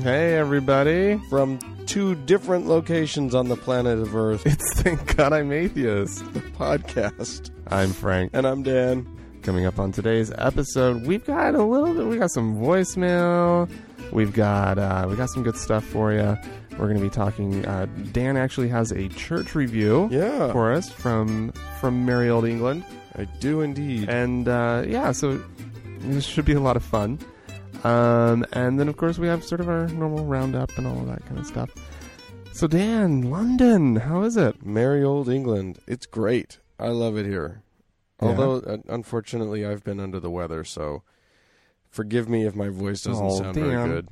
Hey, everybody. From two different locations on the planet of Earth, It's Thank God I'm Atheist. the podcast. I'm Frank. And I'm Dan. Coming up on today's episode, we've got a little bit, we got some voicemail. We've got, uh, we got some good stuff for you. We're going to be talking, uh, Dan actually has a church review Yeah, for us from, from merry old England. I do indeed. And, uh, yeah, so this should be a lot of fun. Um, and then, of course, we have sort of our normal roundup and all of that kind of stuff. So, Dan, London, how is it? Merry old England. It's great. I love it here. Yeah. Although, uh, unfortunately, I've been under the weather, so forgive me if my voice doesn't Oh, sound damn. very good.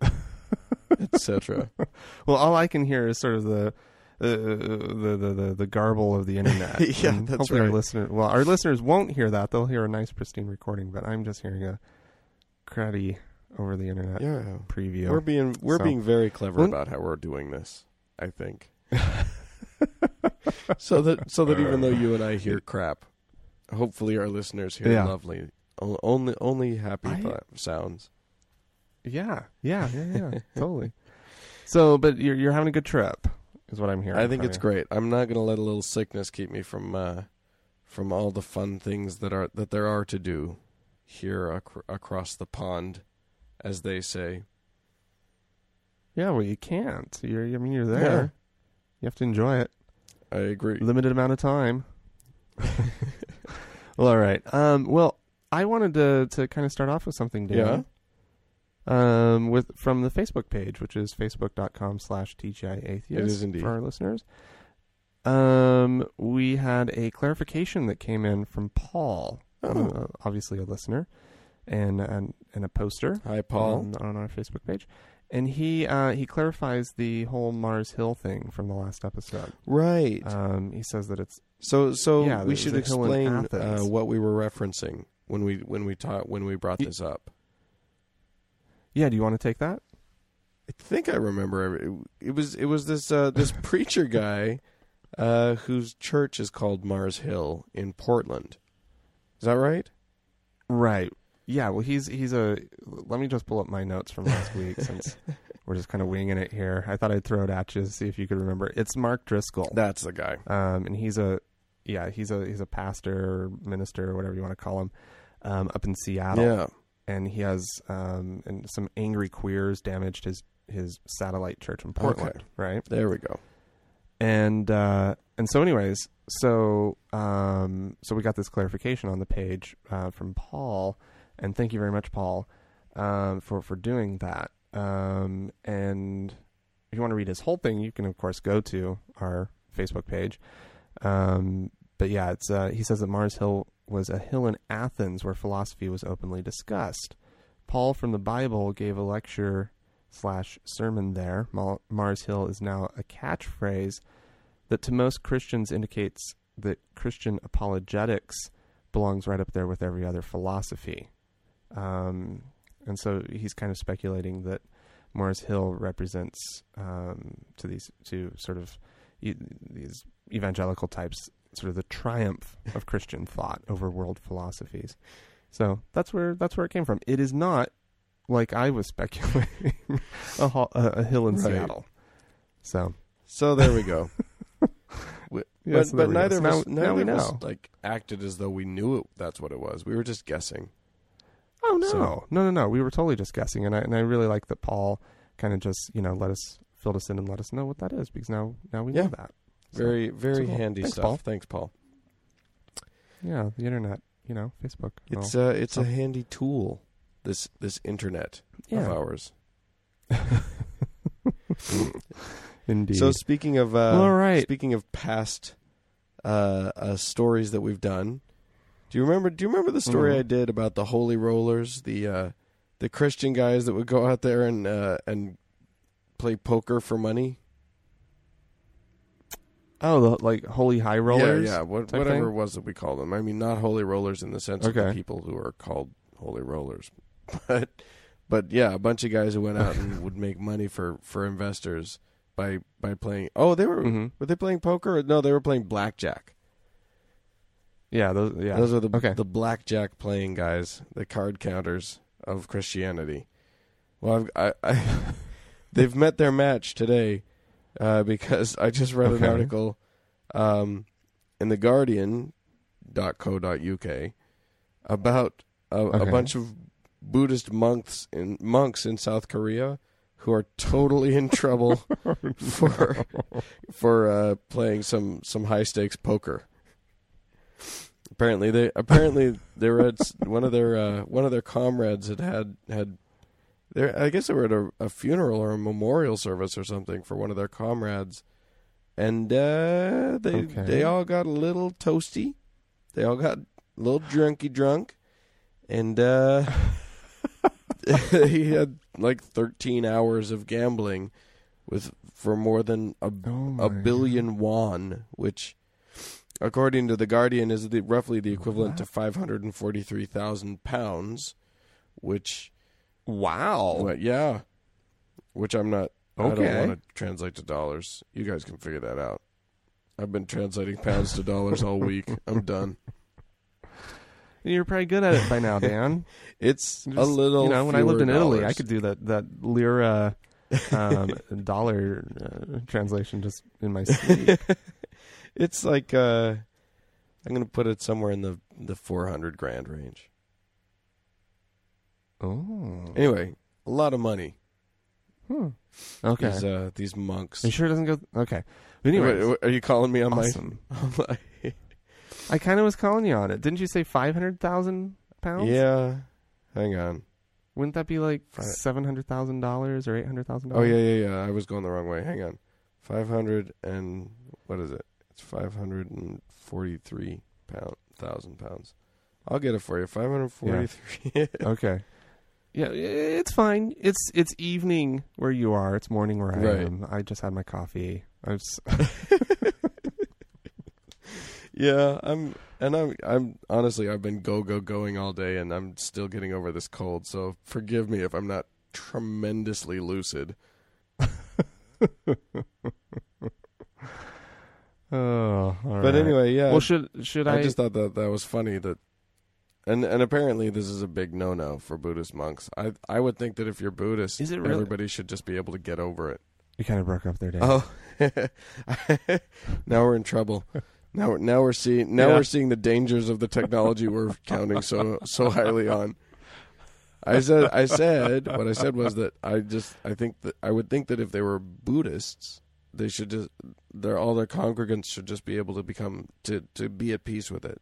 Etc. Well, all I can hear is sort of the Uh, uh, the, the the the garble of the internet. Yeah, And that's hopefully Our right. listener, well, our listeners won't hear that. They'll hear a nice, pristine recording. But I'm just hearing a cruddy over the internet Yeah. preview. We're being we're So- being very clever Well- about how we're doing this. I think. so that so that even though you and I hear crap, hopefully our listeners hear Yeah. lovely, only only happy I- sounds. yeah, yeah, yeah, yeah, totally. So, but you're you're having a good trip, is what I'm hearing. I think it's you. great. I'm not going to let a little sickness keep me from uh, from all the fun things that are that there are to do here ac- across the pond, as they say. Yeah, well, you can't. You're, I mean, you're there. Yeah. You have to enjoy it. I agree. limited amount of time. well, all right. Um, well, I wanted to to kind of start off with something, Dan. Um, with from the Facebook page, which is facebook.com slash TGI Atheist. It is indeed. For our listeners. Um, we had a clarification that came in from Paul, Oh. uh, obviously a listener, and and, and a poster Hi, Paul. on, on our Facebook page. And he uh, he clarifies the whole Mars Hill thing from the last episode. right. Um, he says that it's So, so Yeah, we should a hill in explain uh, what we were referencing when we when we taught when we brought this up. Yeah, do you want to take that? I think I remember it, it was it was this uh, this preacher guy uh, whose church is called Mars Hill in Portland. Is that right? Right. Yeah, well he's he's a let me just pull up my notes from last week since we're just kind of winging it here. I thought I'd throw it at you to see if you could remember. It's Mark Driscoll. That's the guy. Um and he's a yeah, he's a he's a pastor or minister or whatever you want to call him um up in Seattle. Yeah. And he has um and some angry queers damaged his his satellite church in Portland, Okay. right? There we go. and uh, and so anyways so um, so we got this clarification on the page uh, from Paul and thank you very much Paul um, for for doing that um, and if you want to read his whole thing you can of course go to our Facebook page um, but yeah it's uh, he says that Mars Hill was a hill in Athens where philosophy was openly discussed Paul from the Bible gave a lecture slash sermon there. Mars Hill is now a catchphrase that to most Christians indicates that Christian apologetics belongs right up there with every other philosophy. Um, and so he's kind of speculating that Mars Hill represents um, to these to sort of e- these evangelical types sort of the triumph of Christian thought over world philosophies. So that's where that's where it came from. It is not like I was speculating a, ho- a, a hill in Right. Seattle. So So there we go. We- Yeah, but so but go. neither So of now- us, now neither we of us, know. like acted as though we knew it, that's what it was. We were just guessing. Oh no, So- no, no, no. We were totally just guessing, and I and I really like that Paul kind of just you know let us filled us in and let us know what that is because now now we Yeah. know that. So, Very very cool. handy Thanks, stuff. Paul. Thanks, Paul. yeah, the internet, you know, Facebook. It's a uh it's So- a handy tool. this this internet Yeah. of ours. Indeed. So speaking of uh, All right. speaking of past uh, uh, stories that we've done, do you remember? Do you remember the story Mhm. I did about the holy rollers, the uh, the Christian guys that would go out there and uh, and play poker for money? Oh, the like holy high rollers. Yeah, yeah. What, whatever thing? it was that we called them. I mean, not holy rollers in the sense of the people who are called holy rollers, but but yeah, a bunch of guys who went out and would make money for for investors by by playing. Oh, they were Mhm. were they playing poker? No, they were playing blackjack. Yeah. Those. Yeah. Those are the okay. the blackjack playing guys, the card counters of Christianity. Well, I've, I, I they've met their match today uh, because I just read Okay. an article um, in the Guardian.co.uk about a, Okay. a bunch of Buddhist monks in monks in South Korea who are totally in trouble for for uh, playing some some high stakes poker. Apparently they apparently they were at s- one of their uh, one of their comrades had had had there I guess they were at a, a funeral or a memorial service or something for one of their comrades, and uh, they Okay. they all got a little toasty, they all got a little drunky drunk, and uh, he had like thirteen hours of gambling with for more than a Oh a billion won, which, according to the Guardian, is the, roughly the equivalent to five hundred and forty-three thousand pounds. Which, Wow. well, yeah, which I'm not. I don't want to translate to dollars. You guys can figure that out. I've been translating pounds to dollars all week. I'm done. You're probably good at it by now, Dan. It's a little. You know, when I lived in Italy, I could do that that lira um, dollar uh, translation just in my sleep. it's like uh, I'm going to put it somewhere in the the 400 grand range. Oh. Anyway, a lot of money. Hmm. Okay. These, uh, these monks. Are you sure it doesn't go? Okay. Anyway, anyways, are you calling me on awesome. my? on my- I kind of was calling you on it. Didn't you say five hundred thousand pounds? yeah. Hang on. Wouldn't that be like Fi- seven hundred thousand dollars or $800,000? Oh yeah, yeah, yeah. I was going the wrong way. Hang on. Five hundred and what is it? It's five hundred and forty-three pound thousand pounds. I'll get it for you. Five hundred forty-three. Okay. Yeah, it's fine. It's it's evening where you are. It's morning where I Right. am. I just had my coffee. I was, yeah, I'm, and I'm, I'm honestly, I've been go go going all day, and I'm still getting over this cold. So forgive me if I'm not tremendously lucid. oh, all But right. anyway, yeah. well, should should I? I just thought that that was funny that, and and apparently this is a big no no for Buddhist monks. I I would think that if you're Buddhist, Is it really? everybody should just be able to get over it. you kind of broke up there, Dan. Oh, now we're in trouble. Now we're now we're seeing now Yeah. we're seeing the dangers of the technology we're counting so so highly on. I said I said what I said was that I just I think that I would think that if they were Buddhists, they should just their all their congregants should just be able to become to to be at peace with it.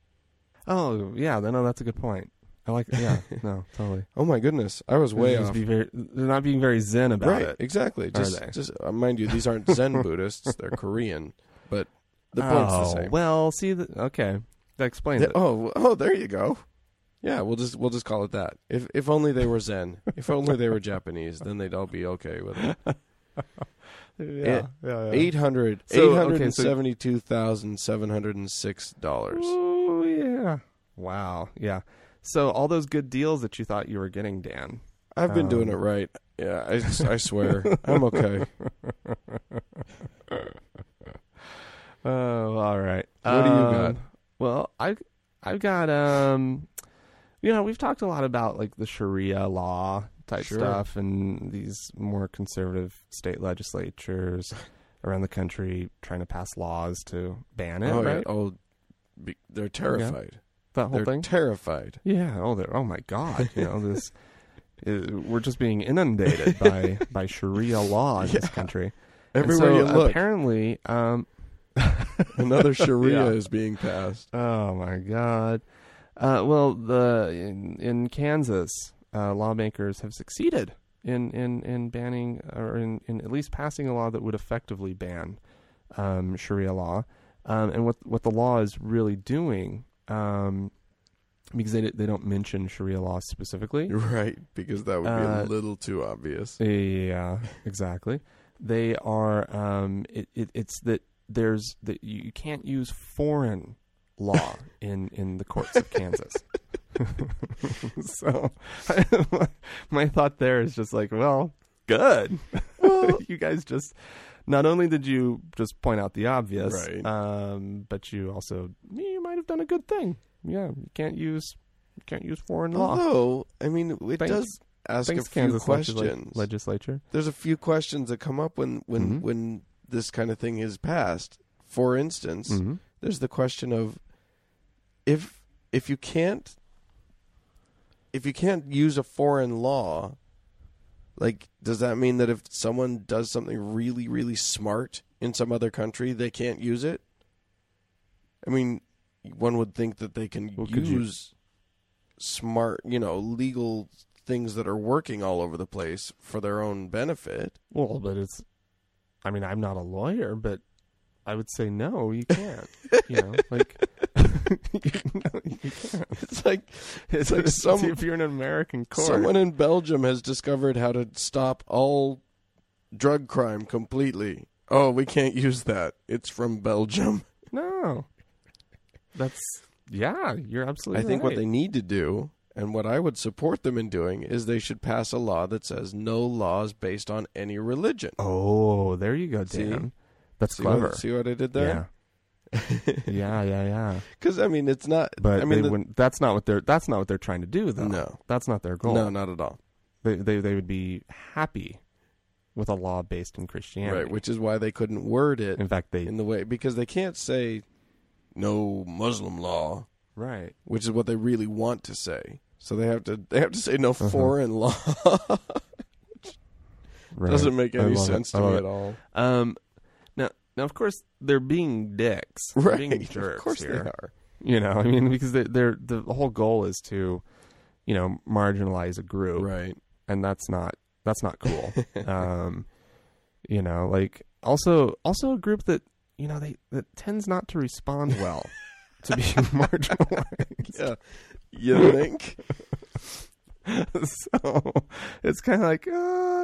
Oh, yeah. No, that's a good point. I like. Yeah. no, totally. Oh my goodness, I was way just off. Be very, they're not being very zen about right, it. exactly. Just they? just uh, mind you, these aren't Zen Buddhists; they're Korean. But the point's oh, the same. well, see, the, okay, that explains Yeah, it. oh, oh, there you go. Yeah, we'll just we'll just call it that. If if only they were Zen. if only they were Japanese, then they'd all be okay with it. yeah, yeah, Eight hundred So, eight okay, so- seventy-two thousand seven hundred and six dollars. Yeah. Wow. Yeah. So all those good deals that you thought you were getting, Dan. I've been doing Um, it right. Yeah, I I swear I'm okay. Oh, all right. What do you Um, got? Well, I I've got um you know, we've talked a lot about like the Sharia law type Sure. stuff and these more conservative state legislatures around the country trying to pass laws to ban it, oh, yeah. right? oh, be, they're terrified. that whole They're thing. terrified. Yeah. Oh, they're, oh my God. You know this. uh, we're just being inundated by by Sharia law in this country. Everywhere so you look, apparently, um, another Sharia Yeah. is being passed. Oh my God. Uh, well, the in, in Kansas, uh, lawmakers have succeeded in in in banning or in, in at least passing a law that would effectively ban um, Sharia law. Um, and what what the law is really doing, um, because they they don't mention Sharia law specifically. Right, because that would be Uh, a little too obvious. Yeah, exactly. They are. Um, it, it, it's that there's that you you can't use foreign law in in the courts of Kansas. so, my thought there is just like, well, good. you guys just not only did you just point out the obvious, Right. um, but you also you might have done a good thing. Yeah, you can't use you can't use foreign law. Although, I mean, it Thanks- does ask Thanks, a few Kansas questions. legislature. There's a few questions that come up when when Mhm. when this kind of thing is passed. For instance, Mm-hmm. there's the question of if if you can't if you can't use a foreign law like does that mean that if someone does something really really smart in some other country they can't use it i mean one would think that they can Well, could you- use smart you know legal things that are working all over the place for their own benefit Well, but it's. I mean, I'm not a lawyer, but I would say no. You can't. you know, like no, it's like it's like some if you're an American court, Someone in Belgium has discovered how to stop all drug crime completely. Oh, we can't use that. It's from Belgium. no. That's yeah. You're absolutely. I think what they need to do, and what I would support them in doing, is they should pass a law that says no laws based on any religion. Oh, there you go, See? Dan. That's see clever. What, see what I did there? Yeah. yeah, yeah. Because I mean, it's not. But I mean, they the- wouldn't. That's not what they're. That's not what they're trying to do, though. No. that's not their goal. no, not at all. They, they they would be happy with a law based in Christianity. Right, which is why they couldn't word it in fact, they in the way because they can't say no Muslim law. right. which is what they really want to say. So they have to they have to say no Uh-huh. foreign law. right. Doesn't make any love it. sense to me it. at all. Um, now, of course, they're being dicks. They're Right? being jerks of course here. they are. You know, I mean, because they, they're the whole goal is to, you know, marginalize a group, Right. and that's not that's not cool. um, you know, like also also a group that you know they that tends not to respond well to being marginalized. Yeah. You think? so it's kind of like, uh,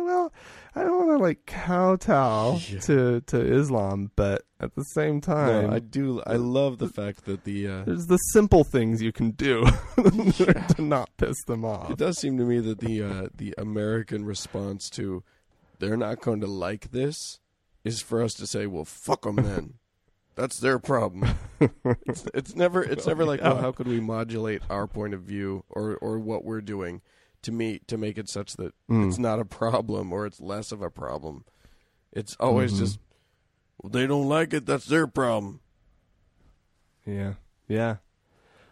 well, I don't want to like kowtow Yeah. to to Islam, but at the same time, no, I do. I love the fact that the. Uh, there's the simple things you can do to not piss them off. it does seem to me that the uh, the American response to they're not going to like this is for us to say, well, fuck them then. That's their problem. it's, it's never. It's never like, well, how could we modulate our point of view or or what we're doing to meet to make it such that Mm. it's not a problem or it's less of a problem. It's always Mhm. just well, they don't like it. That's their problem. Yeah, yeah.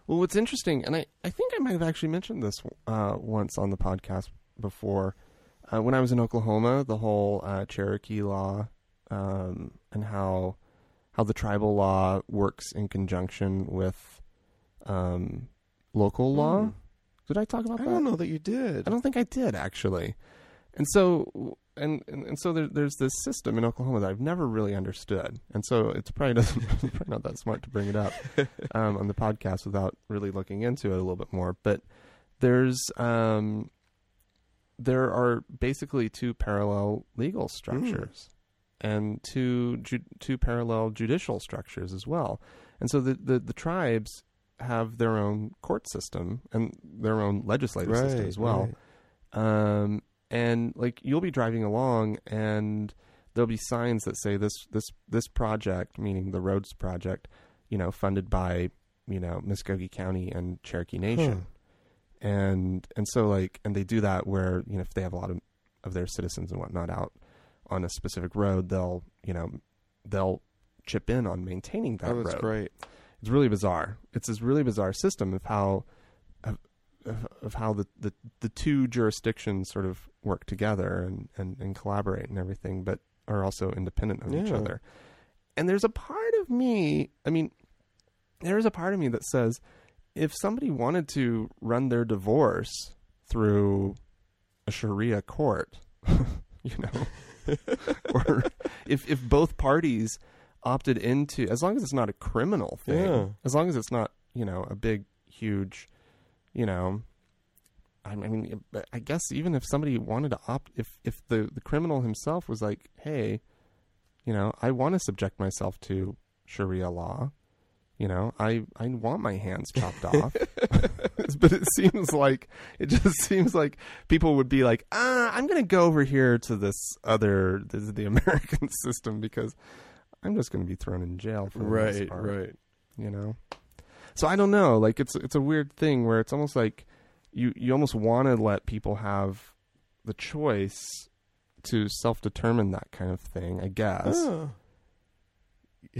Well, what's interesting, and I, I think I might have actually mentioned this uh, once on the podcast before, uh, when I was in Oklahoma, the whole uh, Cherokee law um, and how how the tribal law works in conjunction with um, local law. Hmm. Did I talk about I that? I don't know that you did. I don't think I did actually. And so and and, and so there, there's this system in Oklahoma that I've never really understood, and so it's probably doesn't probably not that smart to bring it up um, on the podcast without really looking into it a little bit more. But there's um, there are basically two parallel legal structures and two ju- two parallel judicial structures as well. And so the, the, the tribes have their own court system and their own legislative system as well. right. Um, and like you'll be driving along and there'll be signs that say this this this project, meaning the roads project, you know, funded by you know Muskogee County and Cherokee Nation, and and so like and they do that where you know if they have a lot of of their citizens and whatnot out on a specific road, they'll you know they'll chip in on maintaining that Oh, that's road. great. It's really bizarre. It's this really bizarre system of how of, of, how the, the, the two jurisdictions sort of work together and, and, and collaborate and everything, but are also independent of each other. And there's a part of me, I mean, there is a part of me that says if somebody wanted to run their divorce through a Sharia court, you know, or if if both parties opted into, as long as it's not a criminal thing, Yeah. as long as it's not you know a big huge, you know. I mean, I guess even if somebody wanted to opt, if if the the criminal himself was like, "Hey, you know, I want to subject myself to Sharia law," you know, I I want my hands chopped off, but it seems like it just seems like people would be like, "Ah, I'm going to go over here to this other this is the American system because I'm just going to be thrown in jail for Right, part," right. you know so i don't know like it's it's a weird thing where it's almost like you you almost want to let people have the choice to self-determine that kind of thing i guess Oh.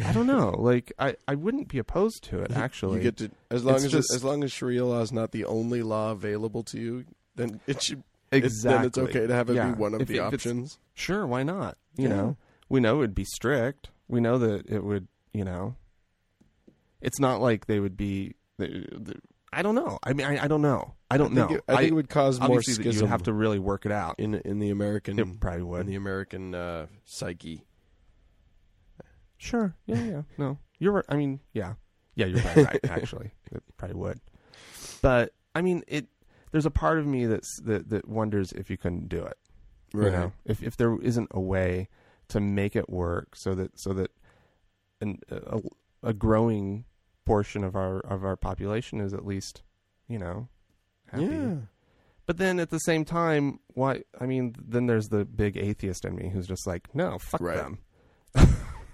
I don't know like i i wouldn't be opposed to it actually you get to as long It's as just- as long as Sharia law is not the only law available to you, then it should. exactly It's, then it's okay to have it Yeah. be one of If- the if options. sure why not you Yeah. know we know it would be strict we know that it would you know it's not like they would be i don't know i mean i, I don't know i don't I know It, I think it would cause more schism you'd have to really work it out in in the American it probably in would the American uh, psyche. Sure. Yeah, yeah. No. You're right. I mean, yeah. Yeah, you're probably right, actually. It probably would. But I mean, it there's a part of me that's that that wonders if you couldn't do it. You know? If if there isn't a way to make it work so that so that an, a, a growing portion of our of our population is at least, you know, happy. Yeah. But then at the same time, why? I mean, then there's the big atheist in me who's just like, no, fuck Right. them.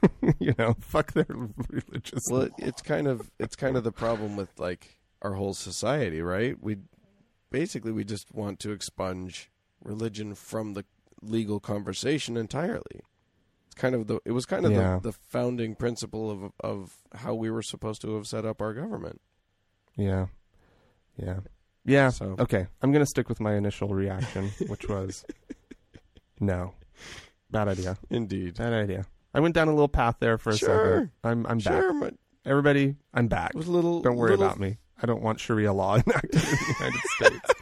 you know, fuck their religious. Well, law. it's kind of it's kind of the problem with like our whole society, right? We basically we just want to expunge religion from the legal conversation entirely. It's kind of the it was kind of Yeah. the, the founding principle of of how we were supposed to have set up our government. yeah, yeah, yeah. So- Okay, I'm gonna stick with my initial reaction, which was no, bad idea, Indeed. bad idea. I went down a little path there for a Sure. second. I'm I'm Sure, back. but Everybody, I'm back. was a little Don't worry little- about me. I don't want Sharia law enacted in the United States.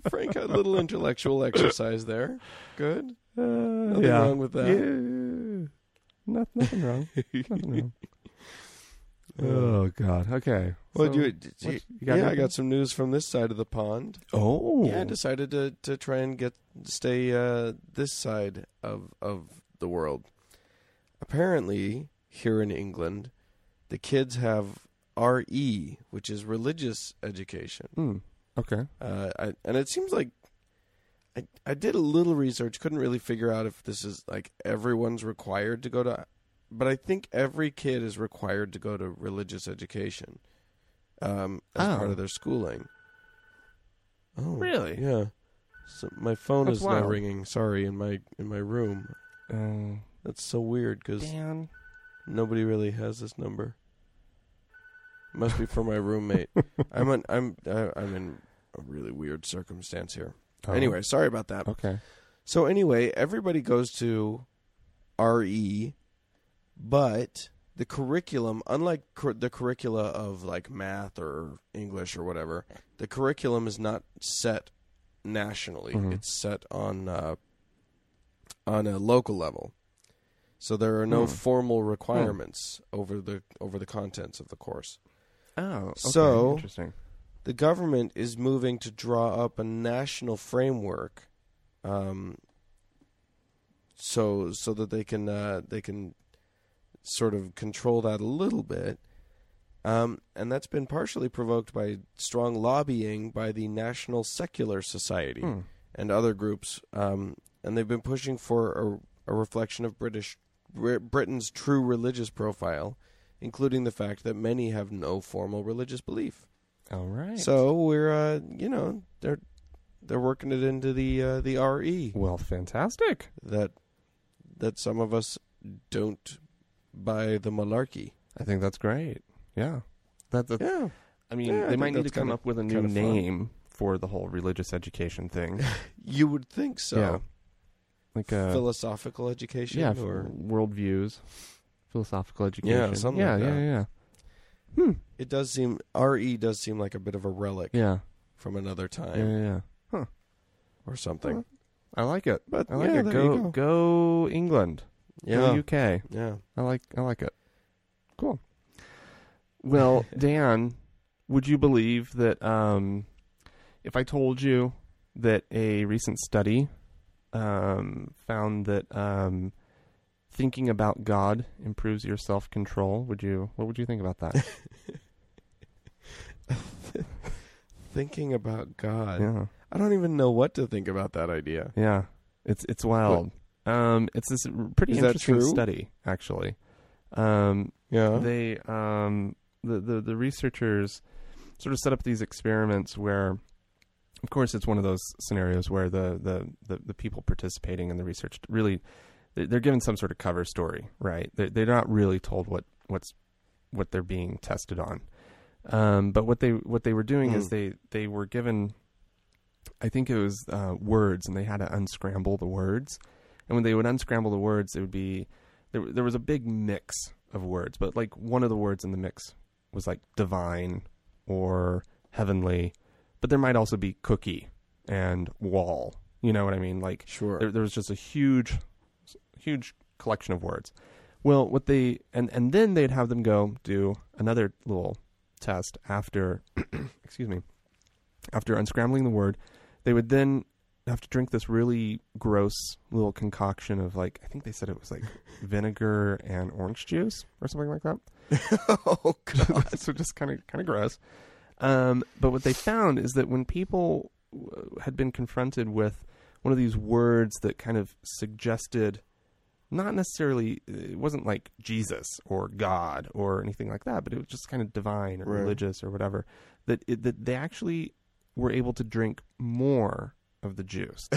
Frank had a little intellectual exercise there. Good. Uh, nothing wrong with that. Yeah. No, nothing wrong. nothing wrong. Oh God. Okay. Well, So, you, did you, what- you got yeah, I anything? got some news from this side of the pond. Oh. Yeah, I decided to to try and get stay uh, this side of of the world. Apparently, here in England, the kids have RE, which is religious education. Hmm. Okay. Uh, I, and it seems like I I did a little research, couldn't really figure out if this is like everyone's required to go to, but I think every kid is required to go to religious education um, as Oh. part of their schooling. Oh, Really? Yeah. So my phone That's is now ringing. Sorry, in my in my room. Uh, That's so weird because nobody really has this number. Must be for my roommate. I'm an, I'm I- I'm in a really weird circumstance here. Oh. Anyway, sorry about that. Okay. So anyway, everybody goes to RE, but the curriculum, unlike cur- the curricula of like math or English or whatever, the curriculum is not set nationally. Mhm. It's set on uh, on a local level. So there are no Hmm. formal requirements over the over the contents of the course. Oh. Okay. So- interesting. the government is moving to draw up a national framework, um, so so that they can uh, they can sort of control that a little bit, um, and that's been partially provoked by strong lobbying by the National Secular Society Hmm. and other groups, um, and they've been pushing for a, a reflection of British Britain's true religious profile, including the fact that many have no formal religious belief. All right. So we're, uh, you know, they're they're working it into the uh, the RE well, fantastic. that that some of us don't buy the malarkey. I think that's great. Yeah. That, that Yeah, I mean, Yeah, they think might need to come kinda- up with a new name for the whole religious education thing. you would think so. Yeah. Like a Philosophical education, yeah, or worldviews, philosophical education. something yeah, like yeah, that. yeah. Hmm. It does seem re does seem like a bit of a relic Yeah. from another Yeah. time Yeah. yeah. or something. I like it. But I like yeah, it. there Go, you go. go England. Yeah, UK. yeah. I like I like it. Cool. Well, Dan, would you believe that um, if I told you that a recent study um, found that um, thinking about God improves your self control, would you? What would you think about that? Thinking about God, yeah, I don't even know what to think about that idea. yeah. It's it's wild. Um, it's this pretty Is interesting study, actually. Um, Yeah, they um the, the the researchers sort of set up these experiments where of course it's one of those scenarios where the the the, the people participating in the research really they- they're given some sort of cover story right? They're, they're not really told what what's what they're being tested on. Um but what they what they were doing is Mm. they they were given i think it was uh words and they had to unscramble the words and when they would unscramble the words it would be there, there was a big mix of words, but like one of the words in the mix was like divine or heavenly, but there might also be cookie and wall. You know what I mean? Like sure. there, there was just a huge, huge collection of words. Well, what they and and then they'd have them go do another little test after, excuse me, after unscrambling the word. They would then have to drink this really gross little concoction of like I think they said it was like vinegar and orange juice or something like that. oh God. so just kind of kind of gross. Um, but what they found is that when people had been confronted with one of these words that kind of suggested not necessarily it wasn't like Jesus or God or anything like that, but it was just kind of divine or Right. religious or whatever. That it, that they actually were able to drink more of the Jews.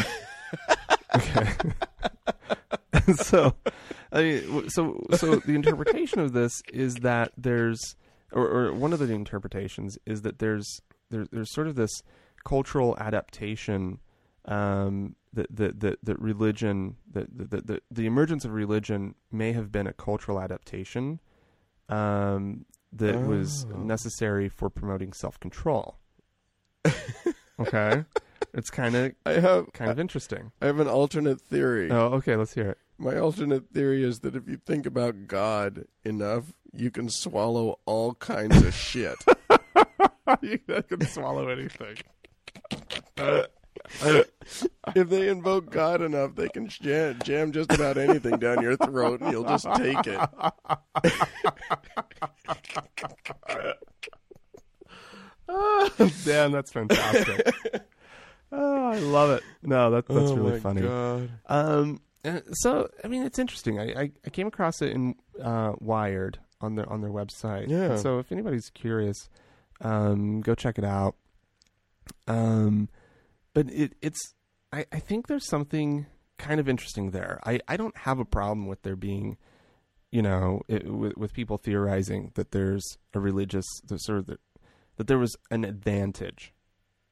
okay. so, I mean, so so the interpretation of this is that there's, or, or one of the interpretations is that there's there's there's sort of this cultural adaptation um, that that that that religion that that the, the emergence of religion may have been a cultural adaptation um, that was Oh. necessary for promoting self control. okay, it's kind of I have kind of interesting. I have an alternate theory. Oh, okay. Let's hear it. My alternate theory is that if you think about God enough, you can swallow all kinds of shit. you can swallow anything. if they invoke God enough, they can jam, jam just about anything down your throat, and you'll just take it. Dan, that's fantastic. Oh, I love it. No, that, that's oh really my funny. God. Um, uh, so I mean, it's interesting. I, I, I came across it in uh, Wired on their on their website. Yeah. And so if anybody's curious, um, go check it out. Um, but it it's I, I think there's something kind of interesting there. I, I don't have a problem with there being, you know, it, with with people theorizing that there's a religious the sort of the, that there was an advantage,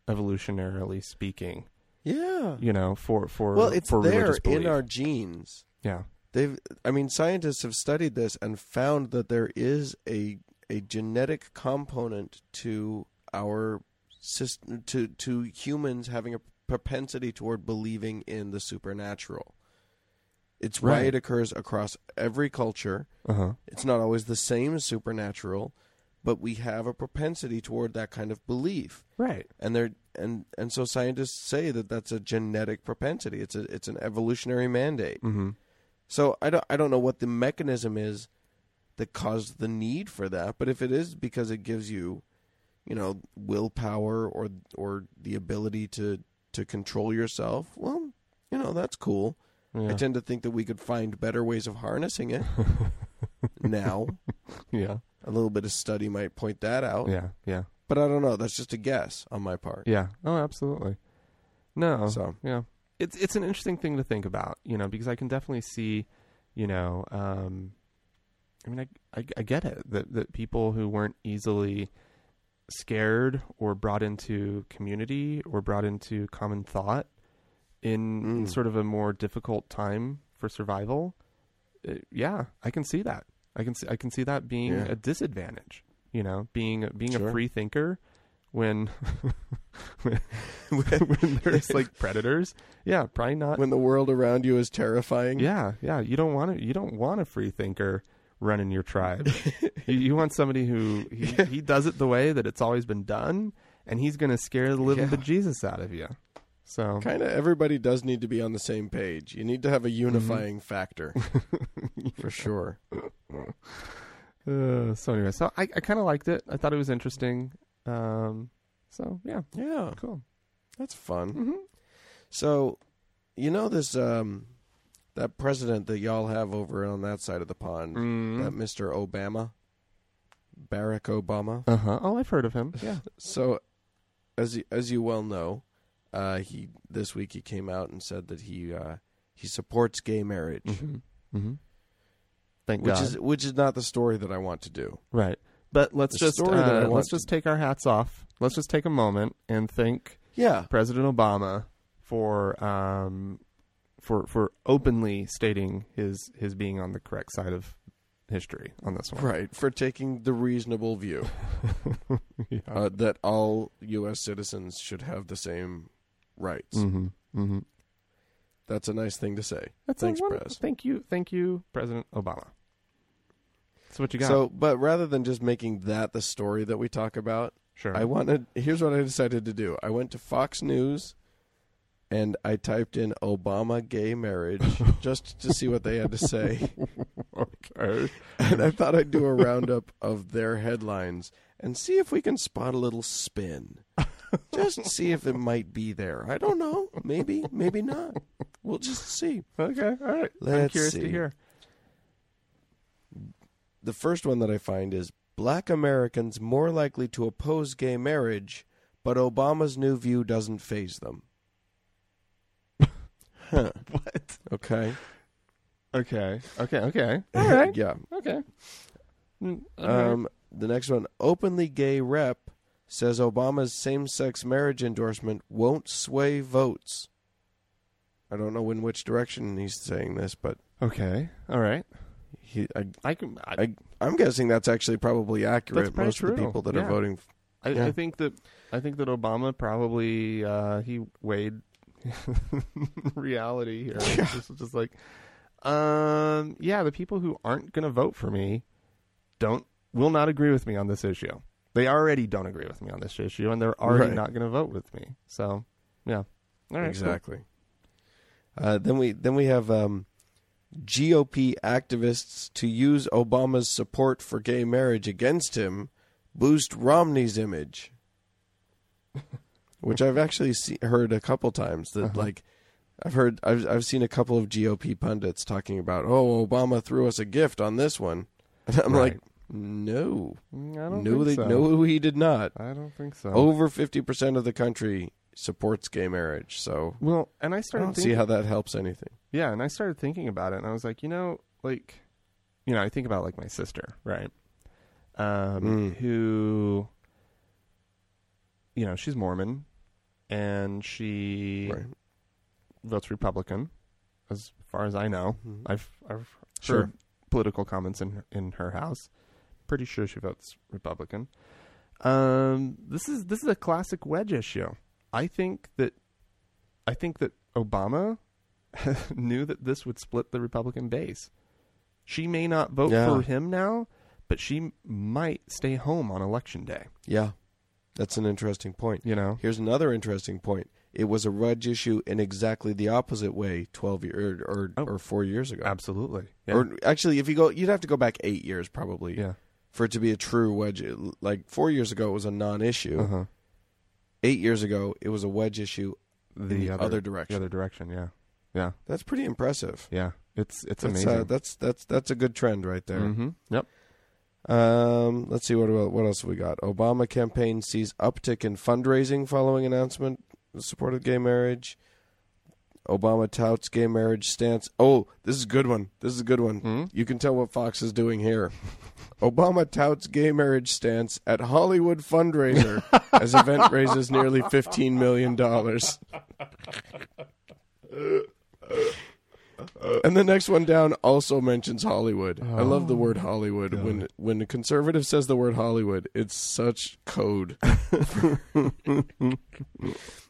evolutionarily speaking, Yeah. you know, for for Well, it's for there in our genes. yeah. They've, I mean, scientists have studied this and found that there is a a genetic component to our system, to to humans having a propensity toward believing in the supernatural. It's why Right. it occurs across every culture. Uh huh. It's not always the same as supernatural, but we have a propensity toward that kind of belief. Right. And they're and and so scientists say that that's a genetic propensity. It's a it's an evolutionary mandate. Mm-hmm. So I don't I don't know what the mechanism is that caused the need for that, but if it is because it gives you, you know, willpower or or the ability to to control yourself, well, you know, that's cool. Yeah. I tend to think that we could find better ways of harnessing it now. yeah. A little bit of study might point that out, Yeah. Yeah. but I don't know. That's just a guess on my part. Yeah. Oh, absolutely. No. So yeah, it's it's an interesting thing to think about, you know, because I can definitely see, you know, um, I mean, I, I I get it that that people who weren't easily scared or brought into community or brought into common thought in, in Mm. sort of a more difficult time for survival. Uh, yeah, I can see that. I can see I can see that being Yeah. a disadvantage. You know, being being Sure. a free thinker when when, when there's like predators. Yeah, probably not. when the world around you is terrifying. yeah, yeah. You don't want to. You don't want a free thinker running your tribe. you, you want somebody who he, he does it the way that it's always been done, and he's going to scare the living Yeah. bejesus out of you. So Kind of everybody does need to be on the same page. You need to have a unifying factor. For sure. Uh, so anyway, so I, I kind of liked it. I thought it was interesting. Um, so yeah, Yeah, cool. that's fun. hmm So, you know this um that president that y'all have over on that side of the pond, Mm. that Mr. Obama, Barack Obama. Uh huh. Oh, I've heard of him. Yeah. So, as you, as you well know, uh, he this week he came out and said that he uh, he supports gay marriage, hmm hmm Thank which God. is which is not the story that I want to do. right. But let's The just story that I uh, let's just take our hats off. Let's just take a moment and thank Yeah, President Obama for um for for openly stating his his being on the correct side of history on this one. right for taking the reasonable view yeah. uh, that all U.S. citizens should have the same rights. hmm hmm That's a nice thing to say. That's Thanks, one, Prez. Thank you, thank you, President Obama. That's what you got. So, but rather than just making that the story that we talk about, sure. I wanted. Here's what I decided to do. I went to Fox News, and I typed in Obama gay marriage just to see what they had to say. okay. And I thought I'd do a roundup of their headlines and see if we can spot a little spin. Just see if it might be there. I don't know. Maybe, maybe not. We'll just see. Okay. All right. I'm Let's curious see. to hear. The first one that I find is Black Americans more likely to oppose gay marriage, but Obama's new view doesn't faze them. huh. What? Okay. Okay. Okay. Okay. All right. Yeah. Okay. All right. Um, the next one, openly gay rep says Obama's same-sex marriage endorsement won't sway votes. I don't know in which direction he's saying this, but okay. All right. he, I, I can. I, I, I'm guessing that's actually probably accurate. Probably Most of the true. people that Yeah. are voting. I, Yeah. I think that. I think that Obama probably uh, he weighed reality here. This is just like, um, yeah, the people who aren't going to vote for me don't will not agree with me on this issue. They already don't agree with me on this issue, and they're already Right. not going to vote with me. So, yeah, right, cool. exactly. Uh, then we then we have um, GOP activists to use Obama's support for gay marriage against him boost Romney's image, which I've actually see, heard a couple times. That Uh-huh. like I've heard I've I've seen a couple of GOP pundits talking about oh Obama threw us a gift on this one, and I'm Right. like no Mm, I don't no think they, so. no he did not. I don't think so. Over fifty percent of the country supports gay marriage, so. well, and I I started don't thinking, see how that helps anything. Yeah, and I started thinking about it, and I was like, you know, like, you know, I think about like my sister, right? Um, Mm. who, you know, she's Mormon, and she Right. votes Republican, as far as I know. Mhm. I've I've Sure. heard political comments in in her house. Pretty sure she votes Republican. Um, this is this is a classic wedge issue. I think that I think that Obama knew that this would split the Republican base. She may not vote Yeah. for him now, but she might stay home on election day. Yeah, that's an interesting point. You know, Here's another interesting point. It was a wedge issue in exactly the opposite way twelve year or or, Oh. or four years ago. absolutely. Yeah. Or actually, if you go, you'd have to go back eight years probably yeah. For it to be a true wedge. Like four years ago, it was a non-issue. Uh huh. Eight years ago, it was a wedge issue. The, the other, other The direction. other direction. Yeah. Yeah. That's pretty impressive. Yeah. It's it's That's, amazing. uh, that's that's that's a good trend right there. hmm Yep. Um, let's see what what else we got. Obama campaign sees uptick in fundraising following announcement of support of gay marriage. Obama touts gay marriage stance. Oh, this is a good one. This is a good one. Hmm? You can tell what Fox is doing here. Obama touts gay marriage stance at Hollywood fundraiser as event raises nearly fifteen million dollars. And the next one down also mentions Hollywood. I love the Oh, word Hollywood. When when a conservative says the word Hollywood, it's such code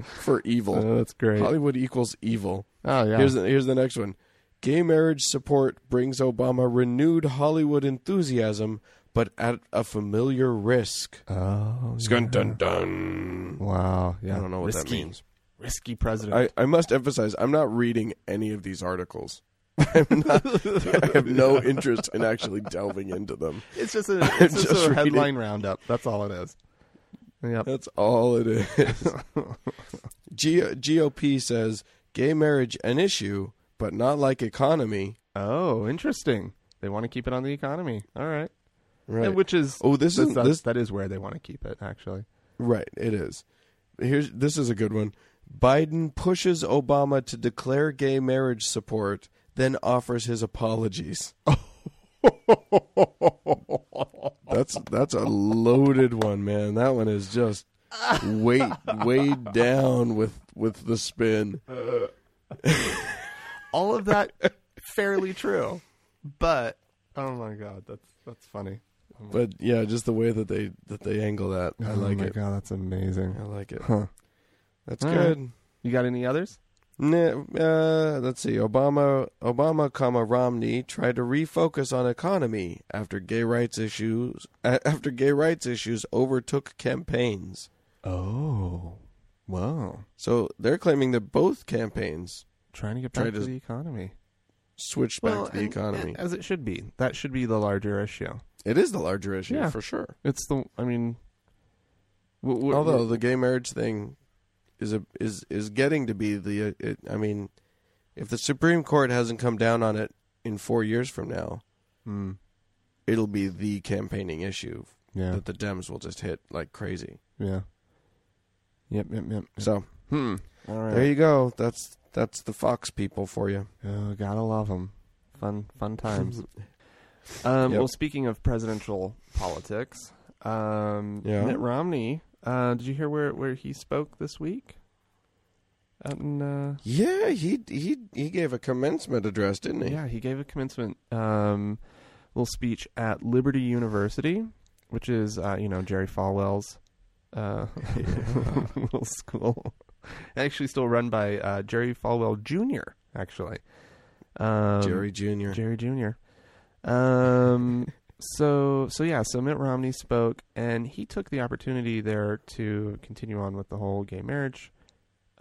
for evil. Oh, that's great. Hollywood equals evil. oh yeah. Here's the, here's the next one. Gay marriage support brings Obama renewed Hollywood enthusiasm, but at a familiar risk. oh, Dun dun dun. wow. Yeah. I don't know what that means. Risky president. I, I must emphasize, I'm not reading any of these articles. I'm not, I have no interest in actually delving into them. it's just a, it's just just a headline roundup. That's all it is. Yep. That's all it is. G- GOP says gay marriage an issue, but not like economy. Oh, interesting. They want to keep it on the economy. All right. Right. And which is oh, this is this that is where they want to keep it. Actually. right. It is. Here's this is a good one. Biden pushes Obama to declare gay marriage support, then offers his apologies. That's that's a loaded one, man. That one is just weight weighed down with with the spin. all of that fairly true, but oh my god, that's that's funny. But yeah, just the way that they that they angle that, I oh like my it. god, that's amazing. I like it. Huh. That's All good. You got any others? Uh, let's see. Obama, Obama, comma Romney tried to refocus on economy after gay rights issues. After gay rights issues overtook campaigns. Oh, wow! So they're claiming that both campaigns Trying to get back to, to- the economy. switched back to the and- economy. and as it should be. That should be the larger issue. it is the larger issue Yeah. for sure. It's the. I mean, w- w- Although the gay marriage thing is a is is getting to be the. uh, It, I mean, if the Supreme Court hasn't come down on it in four years from now, Hmm. it'll be the campaigning issue yeah, that the Dems will just hit like crazy. yeah. Yep, yep, yep. So Hmm. All right. there you go. That's that's the Fox people for you. Oh, gotta love them. Fun, fun times. um, Yep. Well, speaking of presidential politics, um, Yeah. Mitt Romney. Uh, did you hear where where he spoke this week? Out in, uh, Yeah, he he he gave a commencement address, didn't he? yeah, he gave a commencement um, little speech at Liberty University, which is uh, you know Jerry Falwell's uh, little school. Actually, still run by uh, Jerry Falwell Jr. Actually, um, Jerry Jr. Jerry Jr. Um. so so yeah. So Mitt Romney spoke, and he took the opportunity there to continue on with the whole gay marriage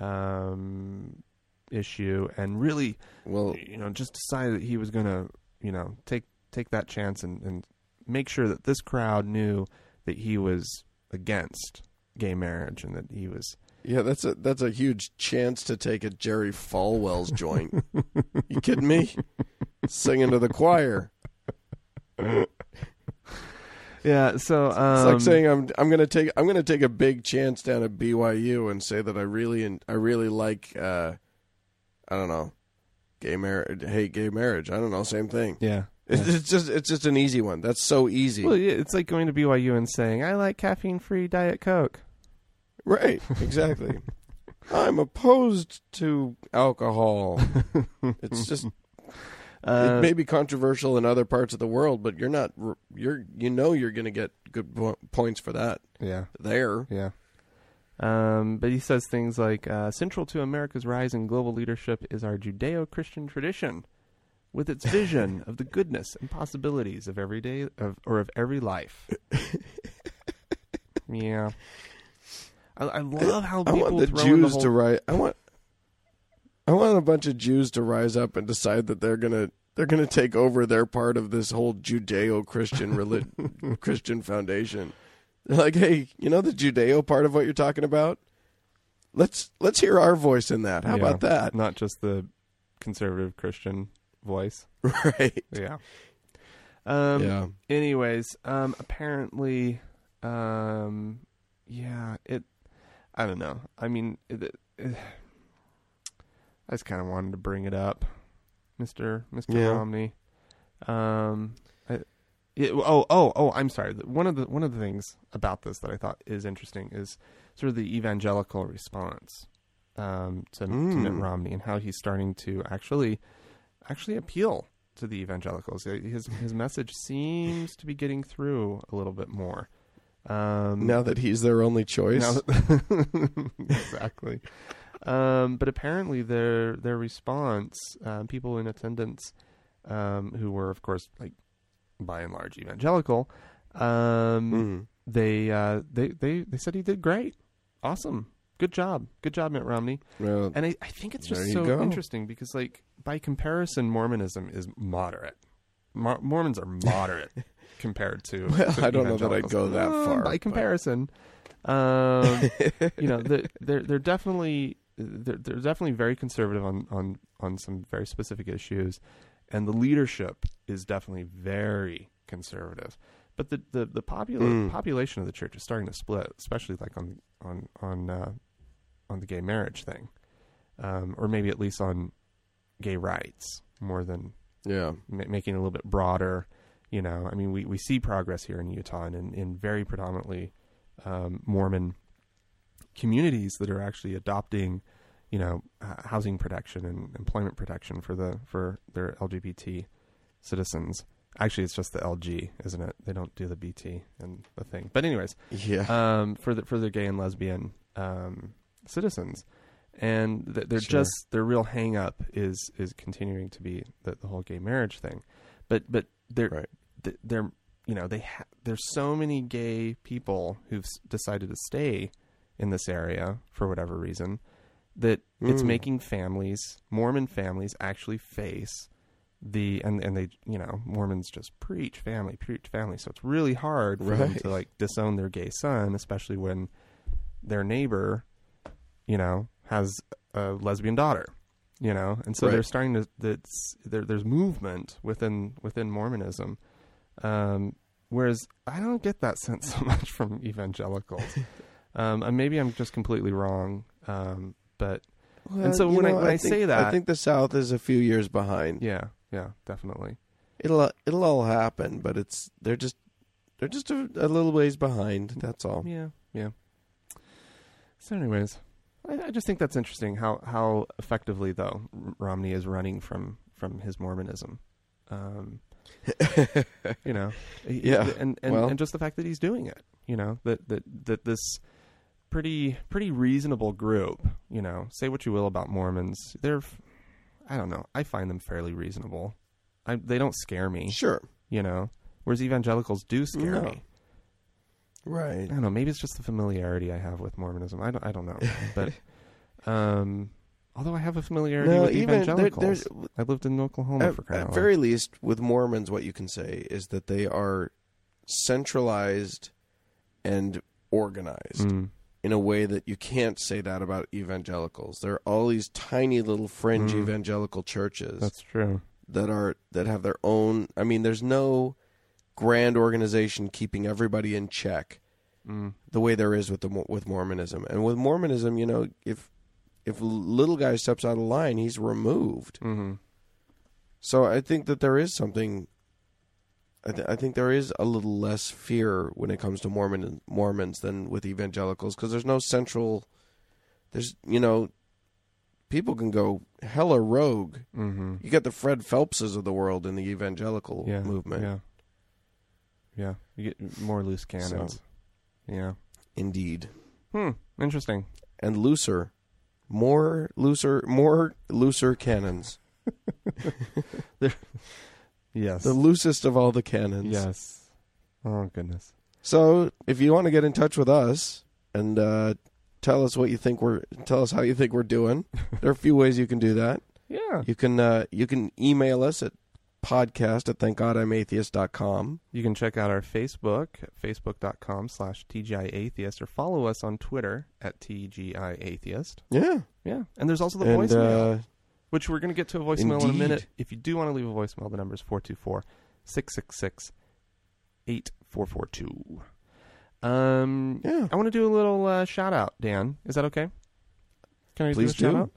um issue, and really, Well, you know, just decided that he was going to, you know, take take that chance and and make sure that this crowd knew that he was against gay marriage and that he was yeah, that's a that's a huge chance to take at Jerry Falwell's joint. you kidding me? Singing to the choir. Yeah so um, It's like saying I'm I'm gonna take I'm gonna take a big chance down at BYU and say that I really I really like uh, I don't know gay marriage hate gay marriage. I don't know same thing. Yeah. It's, it's just it's just an easy one. That's so easy. Well, yeah, it's like going to BYU and saying, "I like caffeine-free Diet Coke." right exactly. I'm opposed to alcohol. It's just Uh, it may be controversial in other parts of the world but you're not you're you know you're gonna get good points for that yeah, there yeah. Um, but he says things like, uh, "Central to America's rise in global leadership is our Judeo-Christian tradition, with its vision of the goodness and possibilities of every day of or of every life." yeah, I, I love how I want the throw in Jews whole- to write. I want, I want a bunch of Jews to rise up and decide that they're gonna they're gonna take over their part of this whole Judeo-Christian relig- Christian foundation. They're like, hey, you know the Judeo part of what you're talking about? Let's let's hear our voice in that. How Yeah, about that? Not just the conservative Christian voice. Right? Yeah. Um, yeah. anyways, um, apparently, um, yeah, it. I don't know. I mean, it, it, I just kind of wanted to bring it up, Mister Mister Yeah. Romney. Um, I, it, oh, oh, oh. I'm sorry. One of the one of the things about this that I thought is interesting is sort of the evangelical response um, to, to Mitt Mm. Romney and how he's starting to actually actually appeal to the evangelicals. His his message seems to be getting through a little bit more. Um, Now that he's their only choice. that- exactly. Um, but apparently, their their response, uh, people in attendance, um, who were, of course, like by and large evangelical, um, Mhm. they uh, they they they said he did great, awesome, good job, good job, Mitt Romney. Well, And I, I think it's just so go. interesting because, like, by comparison, Mormonism is moderate. Mor- Mormons are moderate compared to. Well, to I don't know that I'd go that far, By but- comparison, um, you know, the- they're they're definitely they're, they're definitely very conservative on on on some very specific issues, and the leadership is definitely very conservative. But the the the popular Mm. population of the church is starting to split, especially like on on on uh, on the gay marriage thing, um, or maybe at least on gay rights more than yeah. ma- making it a little bit broader. You know, I mean, we, we see progress here in Utah and in, in very predominantly um, Mormon communities that are actually adopting, you know, uh, housing protection and employment protection for the for their LGBT citizens. Actually, it's just the LG, isn't it? They don't do the BT and the thing. But anyways, Yeah. um, for the for the gay and lesbian um, citizens, and th- they're Sure. just their real hang up is is continuing to be the, the whole gay marriage thing, but but they're Right. th- they're you know they ha- there's so many gay people who've s- decided to stay in this area for whatever reason that it's Mm. making families Mormon families actually face the and and they you know Mormons just preach family preach family. So it's really hard for them to like disown their gay son especially when their neighbor you know has a lesbian daughter you know? And so they're starting to that's there, there's movement within within Mormonism. Um whereas I don't get that sense so much from evangelicals um and maybe I'm just completely wrong um but Well, so you when I- when I think, say that- I think the South is a few years behind. yeah yeah definitely It'll it'll all happen, but it's they're just they're just a, a little ways behind. That's all. Yeah, yeah. So, anyways, I, I just think that's interesting how how effectively though Romney is running from from his Mormonism. Um, you know, Yeah, and and, well. and just the fact that he's doing it. You know that that that this pretty pretty reasonable group. You know, say what you will about Mormons, they're I don't know. I find them fairly reasonable. I, they don't scare me. Sure. You know, whereas evangelicals do scare No. me. Right. I don't know. Maybe it's just the familiarity I have with Mormonism. I don't. I don't know. But um, although I have a familiarity No, with even evangelicals, there's I lived in Oklahoma at, for crying at very least with Mormons, what you can say is that they are centralized and organized Mm, in a way that you can't say that about evangelicals. There are all these tiny little fringe Mm. evangelical churches that's true. that are that have their own. I mean, there's no grand organization keeping everybody in check Mm, the way there is with the with Mormonism. And with Mormonism, you know, if if little guy steps out of line, he's removed. hmm So I think that there is something. I, th- I think there is a little less fear when it comes to Mormon Mormons than with evangelicals because there's no central. There's you know, people can go hella rogue. hmm You got the Fred Phelpses of the world in the evangelical Yeah. movement. Yeah. Yeah. You get more loose cannons. Yeah. Indeed, Hmm. Interesting. and looser, more looser, more looser cannons. Yes. The loosest of all the cannons. yes. Oh goodness. So, if you want to get in touch with us and uh, tell us what you think we're, tell us how you think we're doing. there are a few ways you can do that. Yeah. You can uh, you can email us at podcast at thankgodimatheist.com. You can check out our Facebook at facebook.com slash TGIAtheist or follow us on Twitter at TGIAtheist. Yeah, Yeah. And there's also the and voicemail. uh, which we're going to get to a voicemail in a minute. If you do want to leave a voicemail, the number is 424 666 8442. Um, yeah, I want to do a little uh, shout out, Dan. Is that okay? Can I Please do a shout out?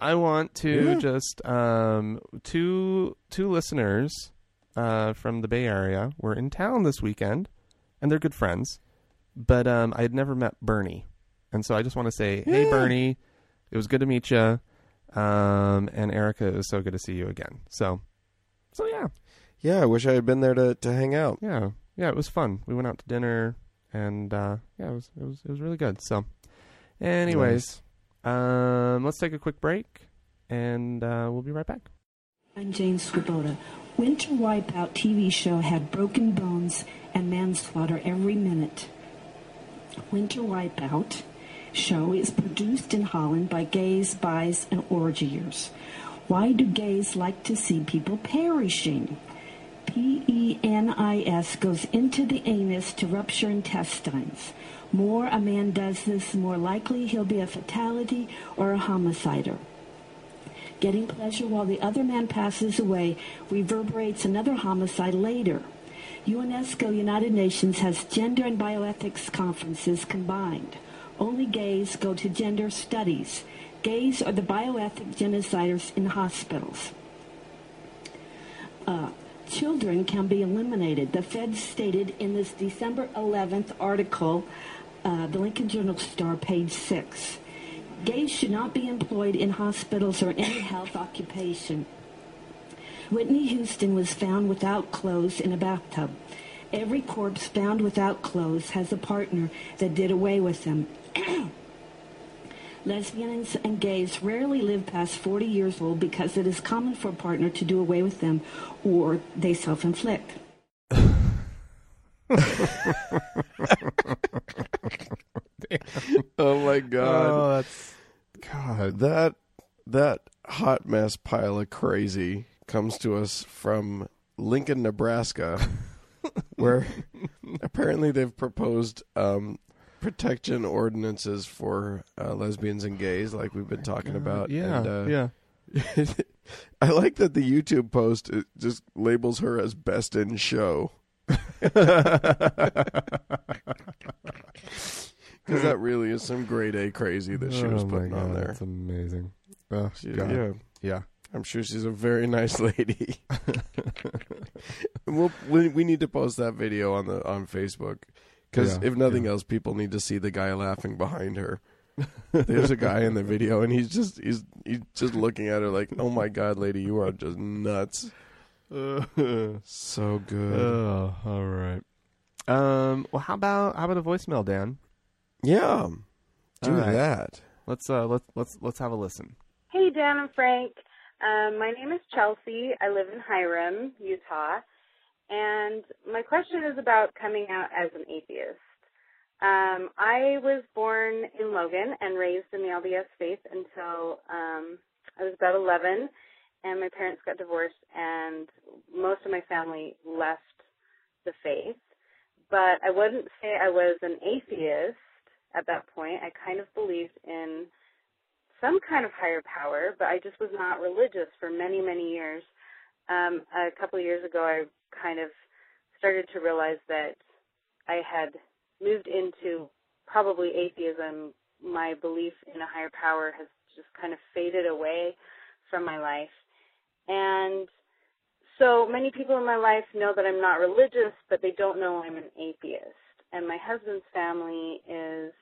I want to Yeah. just um, two two listeners uh, from the Bay Area were in town this weekend, and they're good friends. But um, I had never met Bernie, and so I just want to say, hey, Bernie, it was good to meet you. Um, and Erica, it was so good to see you again. So, so yeah, Yeah, I wish I had been there to, to hang out. yeah, yeah. It was fun. We went out to dinner, and uh, yeah, it was it was it was really good. So, anyways, um, let's take a quick break, and uh, we'll be right back. I'm Jane Swoboda. Winter Wipeout TV show had broken bones and manslaughter every minute. Winter Wipeout show is produced in Holland by gays, bis, and orgiers. Why do gays like to see people perishing? P-E-N-I-S goes into the anus to rupture intestines. More a man does this, more likely he'll be a fatality or a homicider. Getting pleasure while the other man passes away reverberates another homicide later. UNESCO United Nations has gender and bioethics conferences combined. Only gays go to gender studies. Gays are the bioethic genociders in hospitals. Uh, children can be eliminated. The Fed stated in this December 11th article, uh, the Lincoln Journal Star, page 6. Gays should not be employed in hospitals or any health occupation. Whitney Houston was found without clothes in a bathtub. Every corpse found without clothes has a partner that did away with them. Lesbians and gays rarely live past 40 years old because it is common for a partner to do away with them or they self-inflict. Oh my god. Oh, that's God. That that hot mess pile of crazy comes to us from Lincoln, Nebraska, where apparently they've proposed um, protection ordinances for uh, lesbians and gays, like we've been talking about. Yeah, And, uh, yeah. I like that the YouTube post it just labels her as best in show. Because that really is some grade A crazy that she was oh putting God, on there. That's amazing. Oh, She- yeah, yeah. I'm sure she's a very nice lady. we'll, we we need to post that video on the on Facebook because Yeah, if nothing yeah. else, people need to see the guy laughing behind her. There's a guy in the video, and he's just he's he's just looking at her like, "Oh my god, lady, you are just nuts." So good. Oh, all right. Um. Well, how about how about a voicemail, Dan? yeah, do All right. that. Let's uh let's let's let's have a listen. Hey, Dan and Frank. Um, my name is Chelsea. I live in Hyrum, Utah. And my question is about coming out as an atheist. Um, I was born in Logan and raised in the LDS faith until um, I was about 11, and my parents got divorced, and most of my family left the faith. But I wouldn't say I was an atheist at that point. I kind of believed in some kind of higher power, but I just was not religious for many, many years. Um, a couple of years ago, I kind of started to realize that I had moved into probably atheism. My belief in a higher power has just kind of faded away from my life. And so many people in my life know that I'm not religious, but they don't know I'm an atheist. And my husband's family is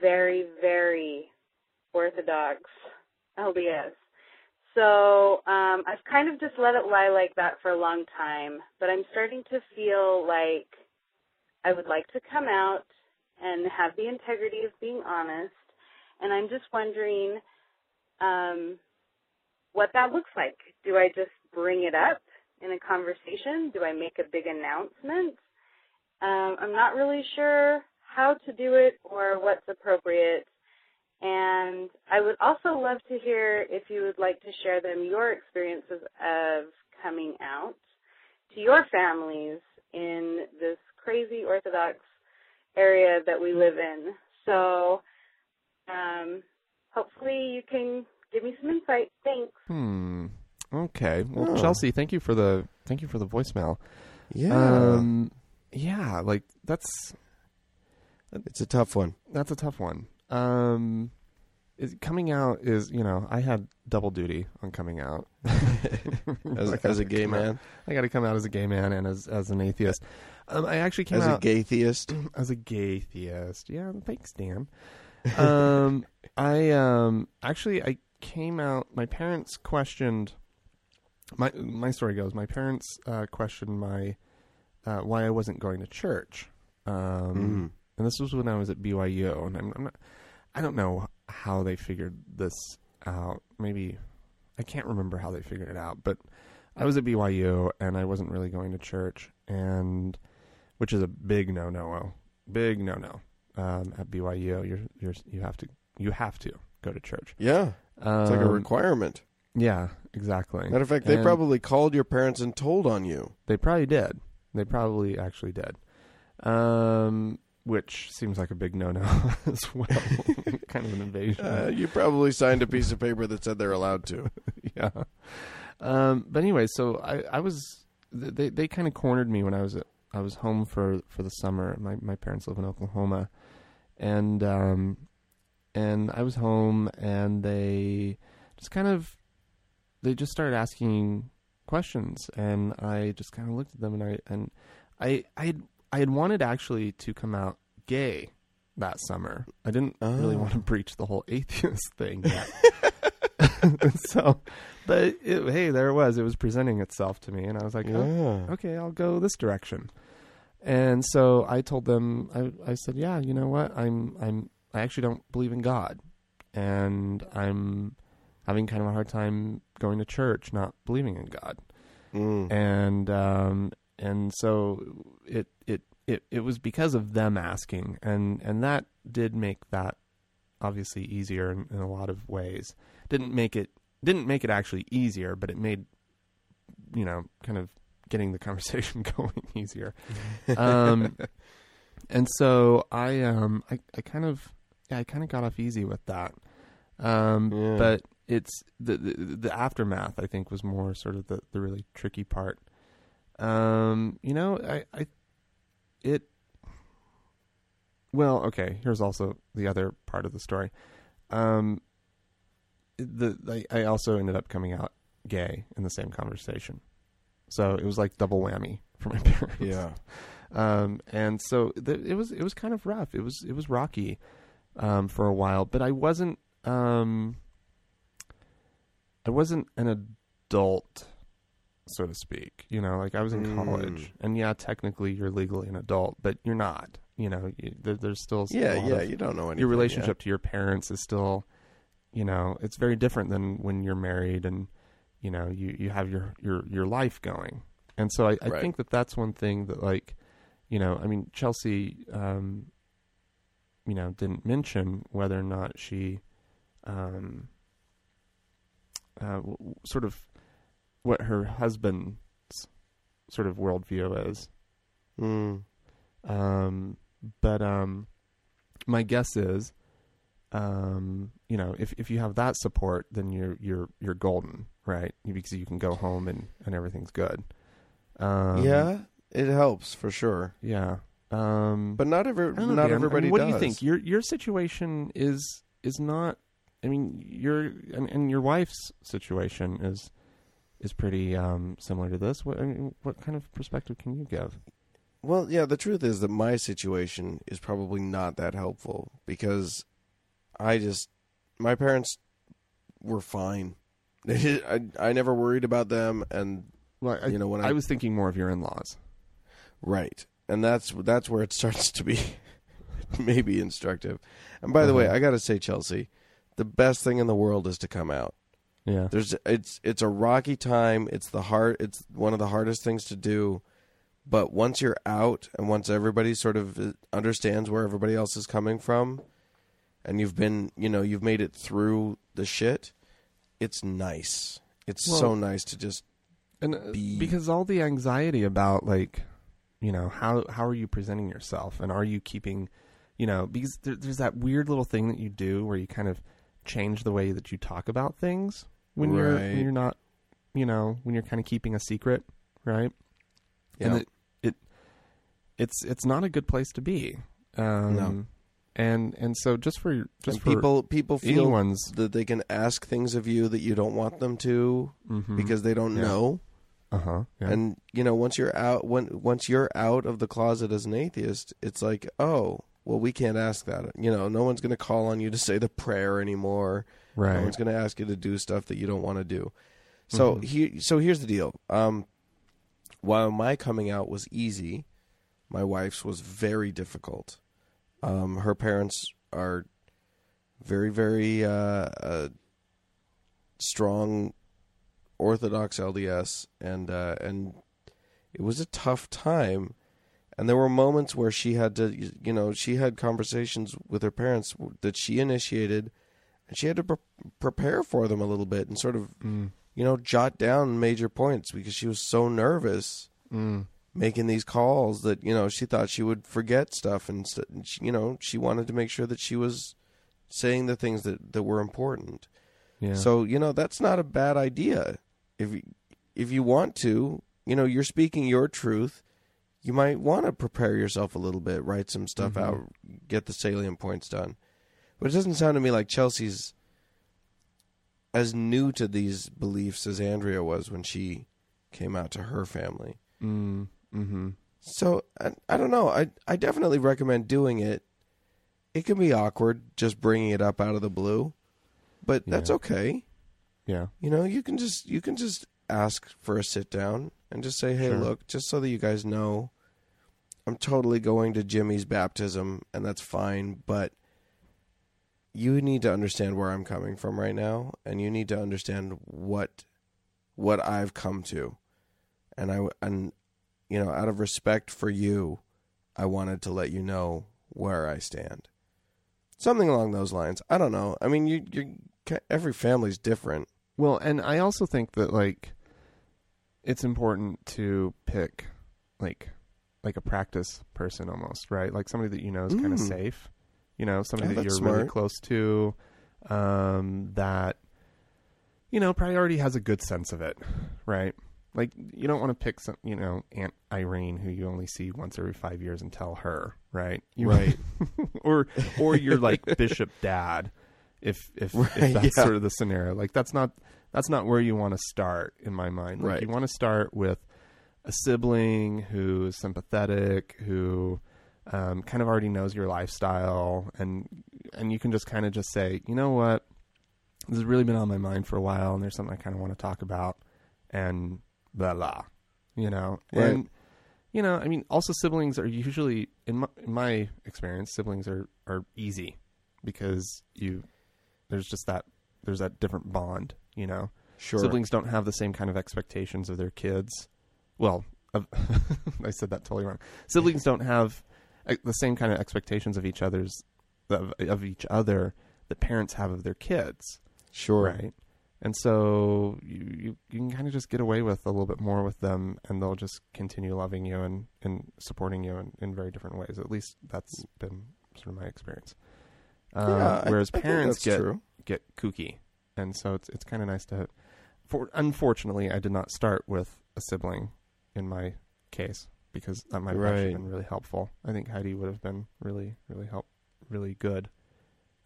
very, very Orthodox LDS. So um, I've kind of just let it lie like that for a long time, but I'm starting to feel like I would like to come out and have the integrity of being honest, and I'm just wondering um, what that looks like. Do I just bring it up in a conversation? Do I make a big announcement? Um, I'm not really sure how to do it or what's appropriate. And I would also love to hear if you would like to share them your experiences of coming out to your families in this crazy Orthodox area that we live in. So um, hopefully you can give me some insight. Thanks. Hmm. Okay. Well, Oh. Chelsea, thank you for the thank you for the voicemail. Yeah, Um. Yeah. Like that's it's a tough one. that's a tough one. Um. Is, coming out is you know I had double duty on coming out As, as a gay come out- man, I got to come out as a gay man and as as an atheist. Um, I actually came out as a gay theist. as a gay theist. Yeah, thanks, Dan. um, I um actually I came out. My parents questioned. My my story goes. My parents uh, questioned my uh, why I wasn't going to church. Um, And this was when I was at BYU, and I'm, I'm not. I don't know how they figured this out. Maybe I can't remember how they figured it out, but I was at BYU and I wasn't really going to church, and which is a big no no, big no no. Um, at BYU, you're you're you have to you have to go to church. Yeah, it's like a Um, requirement. Yeah, exactly. Matter of fact, they And probably called your parents and told on you. they probably did. They probably actually did. Um, which seems like a big no no as well. kind of an invasion. Uh, you probably signed a piece of paper that said they're allowed to. yeah. Um, but anyway, so I, I was they they kind of cornered me when I was at, I was home for for the summer. My my parents live in Oklahoma, and um, and I was home, and they just kind of they just started asking questions, and I just kind of looked at them, and I and I I had I had wanted actually to come out gay that summer. I didn't really Oh. want to breach the whole atheist thing so, but it, hey, there it was. It was presenting itself to me, and I was like, oh, okay, I'll go this direction. And so I told them, I, I said, yeah, you know what? I'm, I'm, I actually don't believe in God, and I'm having kind of a hard time going to church, not believing in God Mm. and um, and so it, it it it was because of them asking, and and that did make that obviously easier in, in a lot of ways. Didn't make it didn't make it actually easier, but it made you know kind of getting the conversation going easier. Um, and so I um I, I kind of yeah I kind of got off easy with that. Um, Yeah. but it's the, the the aftermath I think was more sort of the the really tricky part. Um, you know, I I it well, okay, here's also the other part of the story. Um the I, I also ended up coming out gay in the same conversation. So it was like double whammy for my parents Yeah. um, and so th- it was it was kind of rough. It was it was rocky um, for a while, but I wasn't um, I wasn't an adult, so to speak. You know, like I was in Mm. college, and yeah, technically you're legally an adult, but you're not. You know, you, there, there's still Yeah, yeah. of- You don't know anything. your relationship to your parents is still you know it's very different than when you're married and you know you you have your your your life going and so i, I Right. think that that's one thing that like you know i mean chelsea um you know didn't mention whether or not she um uh w- sort of what her husband's sort of worldview is Mm. um, but um, my guess is, um, you know, if if you have that support, then you're you're you're golden, right? Because you can go home and and everything's good. Um, yeah, it helps for sure. yeah. Um, But not every, know, not Dan. I mean, everybody what does. do you think? Your your situation is is not. I mean, your and, and your wife's situation is is pretty um, similar to this. What I mean, what kind of perspective can you give? Well, yeah, the truth is that my situation is probably not that helpful because I just my parents were fine. I I never worried about them and Well, I, you know when I I, was thinking more of your in-laws. right. And that's that's where it starts to be maybe instructive. And by the way, Uh-huh. I got to say Chelsea, the best thing in the world is to come out. Yeah. There's it's it's a rocky time. It's the hard it's one of the hardest things to do. But once you're out and once everybody sort of uh, understands where everybody else is coming from and you've been, you know, you've made it through the shit, it's nice. It's so nice to just and uh, be- because all the anxiety about like you know how how are you presenting yourself and are you keeping you know because there, there's that weird little thing that you do where you kind of change the way that you talk about things when you're when you're not you know when you're kind of keeping a secret right Yeah. and it, it it's it's not a good place to be um No. and and so just for just and for people people feel anyone's that they can ask things of you that you don't want them to mhm. because they don't Yeah. know. uh-huh yeah. And you know, once you're out when once you're out of the closet as an atheist, it's like, oh, well, we can't ask that. You know, no one's going to call on you to say the prayer anymore. Right. No one's going to ask you to do stuff that you don't want to do. So he, so here's the deal. Um, while my coming out was easy, my wife's was very difficult. Um, her parents are very, very uh, uh, strong Orthodox LDS, and uh, and it was a tough time. And there were moments where she had to, you know, she had conversations with her parents that she initiated, and she had to pre- prepare for them a little bit and sort of, mm. you know, jot down major points because she was so nervous mm. making these calls that you know she thought she would forget stuff, and and she, you know she wanted to make sure that she was saying the things that that were important. Yeah. So you know that's not a bad idea. If you, if you want to, you know, you're speaking your truth. You might want to prepare yourself a little bit, write some stuff mm-hmm. out, get the salient points done. But it doesn't sound to me like Chelsea's as new to these beliefs as Andrea was when she came out to her family. Mm, mm-hmm. So I, I don't know. I I definitely recommend doing it. It can be awkward just bringing it up out of the blue, but that's okay. Yeah. You know, you can just you can just ask for a sit down and just say, "Hey, Sure. look, just so that you guys know, I'm totally going to Jimmy's baptism, and that's fine, but you need to understand where I'm coming from right now, and you need to understand what what I've come to, and I and you know, out of respect for you, I wanted to let you know where I stand." Something along those lines. I don't know. I mean, you you every family's different. Well, and I also think that like it's important to pick like like a practice person almost, right? Like somebody that you know is kind of Mm. safe. You know, somebody Oh, that you're really close to um that you know, probably already has a good sense of it, right? Like you don't want to pick some, you know, Aunt Irene who you only see once every 5 years and tell her, right? You Right. or or you're like bishop dad if if, Right, if that's yeah. sort of the scenario like that's not that's not where you want to start in my mind like Right. you want to start with a sibling who is sympathetic who um, kind of already knows your lifestyle and and you can just kind of just say you know what? This has really been on my mind for a while and there's something i kind of want to talk about and blah blah you know? Right. and you know i mean also siblings are usually in my, in my experience siblings are are easy because you there's just that there's that different bond you know? Sure. siblings don't have the same kind of expectations of their kids. Well of, i said that totally wrong. Siblings don't have the same kind of expectations of each other's of, of each other that parents have of their kids. Sure. right? And so you, you, you can kind of just get away with a little bit more with them and they'll just continue loving you and, and supporting you in, in very different ways. At least that's been sort of my experience. Um, Yeah, whereas I think parents get true. get kooky. And so it's it's kind of nice to for unfortunately I did not start with a sibling in my case because that might have actually Right. been really helpful I think Heidi would have been really really help really good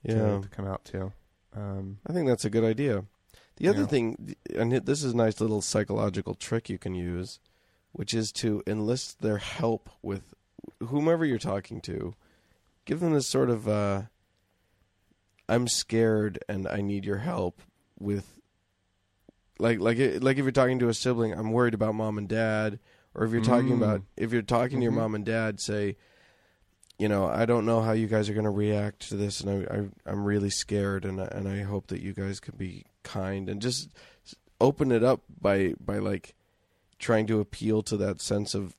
to, Yeah. to come out to um, I think that's a good idea. The other Yeah. thing, and this is a nice little psychological trick you can use, which is to enlist their help with whomever you're talking to. Give them this sort of, uh, I'm scared and I need your help with, like, like, it- like if you're talking to a sibling, I'm worried about mom and dad, or if you're talking Mm. about, if you're talking to your Mhm. mom and dad, say, you know, I don't know how you guys are going to react to this, and I, I, I'm really scared, and I, and I hope that you guys can be kind and just open it up by by like trying to appeal to that sense of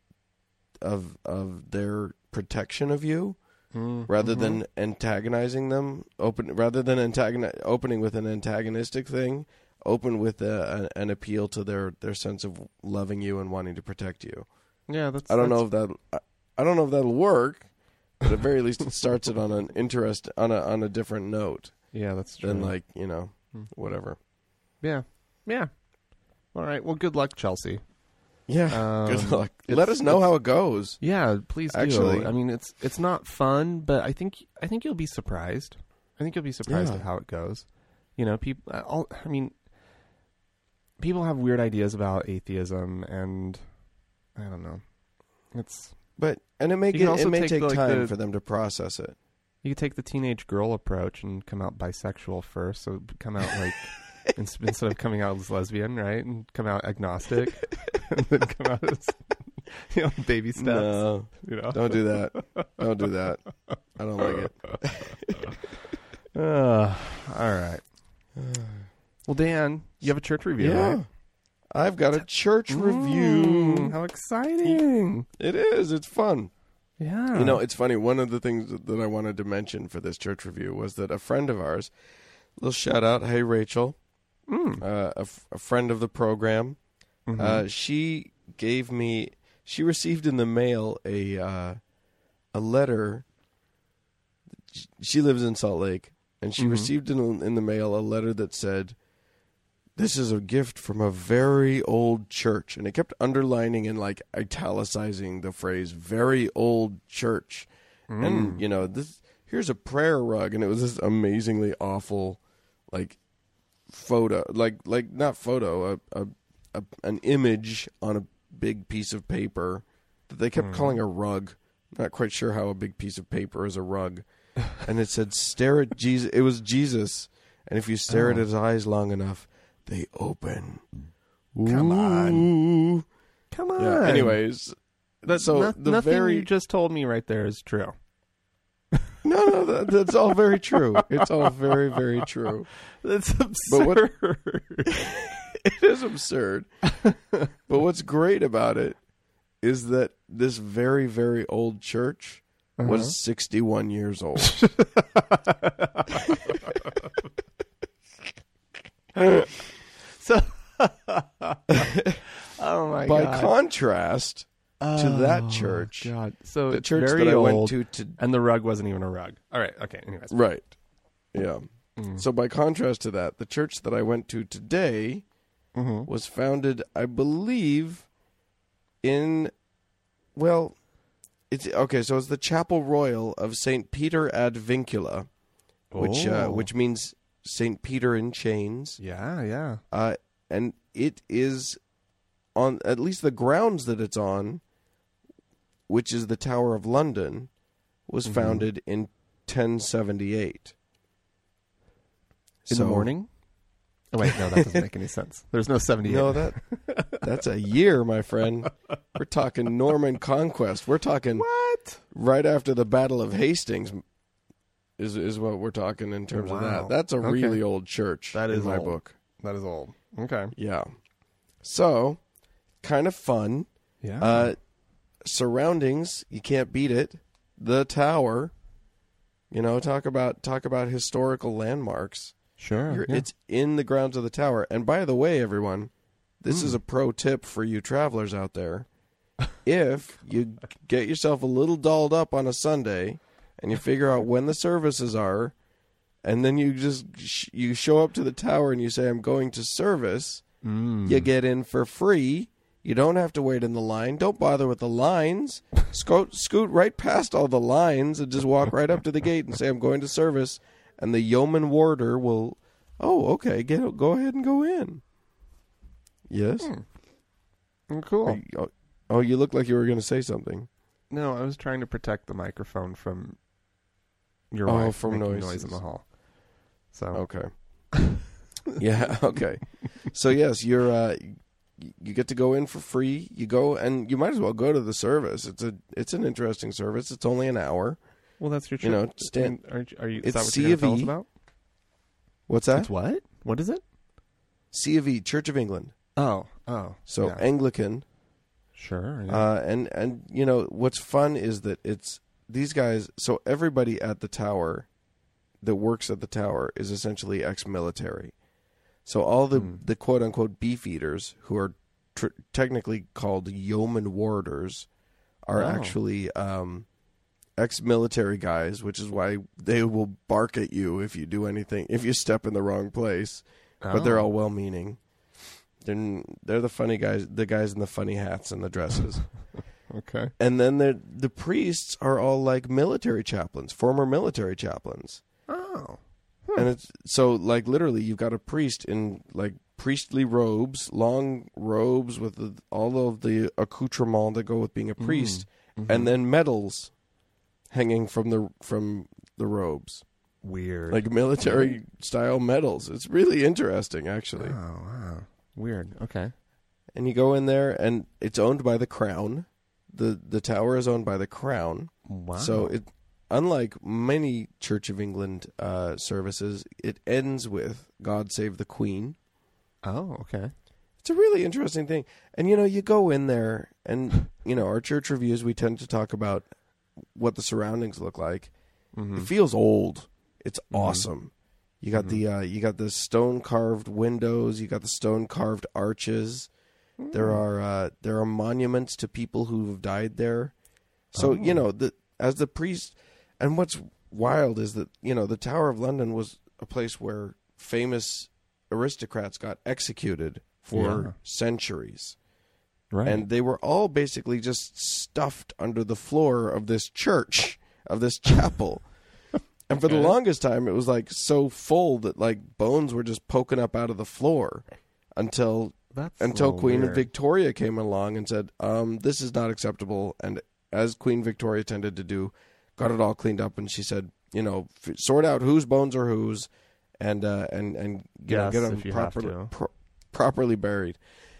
of of their protection of you rather Mm-hmm. than antagonizing them. Open rather than antagoni- opening with an antagonistic thing. Open with a, a, an appeal to their, their sense of loving you and wanting to protect you. yeah that's I don't know if that I, I don't know if that'll work, but at the very least it starts it on an interest on a on a different note yeah that's true than like you know Hmm. whatever. yeah yeah all right well good luck Chelsea Yeah, good Um, luck. Let us know how it goes. Yeah, please do. Actually- I mean, it's it's not fun, but I think I think you'll be surprised. I think you'll be surprised Yeah. at how it goes. You know, people. All, I mean, people have weird ideas about atheism, and I don't know. It's But and it may get, also it may take, take like, time the- for them to process it. You could take the teenage girl approach and come out bisexual first. So come out like instead of coming out as lesbian, right, and come out agnostic, and then come out as you know baby steps. No, You know, don't do that. Don't do that. I don't like it. Uh, all right. Well, Dan, you have a church review. Yeah. right? I've got a church Mm, review. how exciting! It is. It's fun. Yeah. You know, it's funny. One of the things that- I wanted to mention for this church review was that a friend of ours, little shout out, hey Rachel, Mm. uh, a, f- a friend of the program, Mhm. uh, she gave me, she received in the mail a uh, a letter. She lives in Salt Lake, and she Mhm. received in in the mail a letter that said, "This is a gift from a very old church," and it kept underlining and like italicizing the phrase "very old church." Mm. and you know this here's a prayer rug and it was this amazingly awful like photo like like not photo a, a, a an image on a big piece of paper that they kept calling a rug not quite sure how a big piece of paper is a rug and it said stare at jesus it was jesus and if you stare at Oh. his eyes long enough they open Come on. Come on. yeah anyways That's so no- the nothing very you just told me right there is true. no no that, that's all very true it's all very very true That's absurd. What- it is absurd. but what's great about it is that this very, very old church Uh-huh. was 61 years old. So, oh my By god! contrast to that church, Oh, God. So the it's church very that I old, went to, to and the rug wasn't even a rug. All right. Okay. Anyways. right. Yeah. Mm. So by contrast to that, the church that I went to today Mhm. was founded, I believe, in well, it's okay. So it's the Chapel Royal of Saint Peter ad Vincula, which uh, Oh. which means Saint Peter in chains. Yeah. Yeah. Uh, and it is on at least the grounds that it's on, which is the Tower of London, was Mhm. founded in 1078. In So- the morning. Oh wait, no, that doesn't make any sense. There's no seventy-eight. No, that that's a year, my friend. We're talking Norman conquest. We're talking what? right after the Battle of Hastings. Is is what we're talking in terms of that. That's a Okay. really old church. That is my old. book. That is old. Okay. Yeah. So, kind of fun. Yeah. Uh, surroundings, you can't beat it. The tower. You know, talk about talk about historical landmarks. sure. Yeah. It's in the grounds of the tower. And by the way, everyone, this Hmm. is a pro tip for you travelers out there. if you get yourself a little dolled up on a Sunday and you figure out when the services are, and then you just sh- you show up to the tower and you say, "I'm going to service," Mm. you get in for free. You don't have to wait in the line. Don't bother with the lines. Scoot, scoot right past all the lines and just walk right up to the gate and say, "I'm going to service." And the yeoman warder will, "Oh, okay, get go ahead and go in." Yes. Mm, cool. You- oh, oh, you look like you were going to say something. No, I was trying to protect the microphone from your Oh, wife from making noises. noise in the hall. So Okay. yeah. Okay. So yes, you're. Uh, you get to go in for free. You go and you might as well go to the service. It's a it's an interesting service. It's only an hour. well, that's your. You know, stand- I mean, aren't you- are you? Is It's that what C you're of going to tell us E. about? What's that? It's what? What is it? C of E, Church of England. Oh, oh. So yeah. Anglican. sure. yeah. Uh, and and you know what's fun is that it's these guys. So everybody at the tower that works at the tower is essentially ex-military. So all the Hmm. the quote unquote beef eaters who are tr- technically called yeoman warders are Oh. actually um, ex-military guys, which is why they will bark at you if you do anything if you step in the wrong place. But they're Oh. all well-meaning. They're they're the funny guys, the guys in the funny hats and the dresses. okay. and then the the priests are all like military chaplains, former military chaplains. Oh, And it's so like literally you've got a priest in like priestly robes, long robes with the, all of the accoutrements that go with being a mm-hmm. priest, mm-hmm. and then medals hanging from the from the robes, Weird. like military style medals. It's really interesting, actually. oh wow. Weird. Okay. And you go in there, and it's owned by the crown. The The tower is owned by the crown. Wow. So it, unlike many Church of England uh, services, it ends with "God Save the Queen." Oh, okay. It's a really interesting thing. And you know, you go in there and you know, our church reviews we tend to talk about what the surroundings look like. Mm-hmm. It feels old. It's awesome. You got the uh, you got the stone carved windows, you got the stone carved arches. There are uh, there are monuments to people who have died there. So, you know, the as the priest and what's wild is that, you know, the Tower of London was a place where famous aristocrats got executed for Yeah. centuries. Right. And they were all basically just stuffed under the floor of this church, of this chapel. And for the longest time, it was like so full that like bones were just poking up out of the floor until That's until Queen weird. Victoria came along and said, um, "This is not acceptable." And as Queen Victoria tended to do, got it all cleaned up, and she said, "You know, f- sort out whose bones are whose, and uh, and and you know, get them if you have properly pro- properly buried."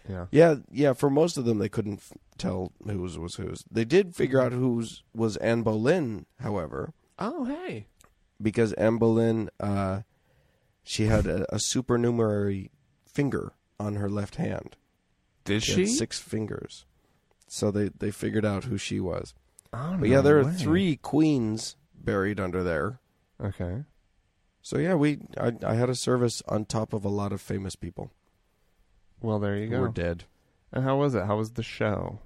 Yeah. Yeah, yeah. For most of them, they couldn't f- tell whose was whose. They did figure out whose was Anne Boleyn, however, Oh, hey. because Anne Boleyn, uh, she had a, a supernumerary finger on her left hand. Did She, had six fingers, so they they figured out who she was. Oh, But yeah, no there are way. three queens buried under there. Okay. So yeah, we I, I had a service on top of a lot of famous people Well, there you go. We're dead. And how was it? How was the show?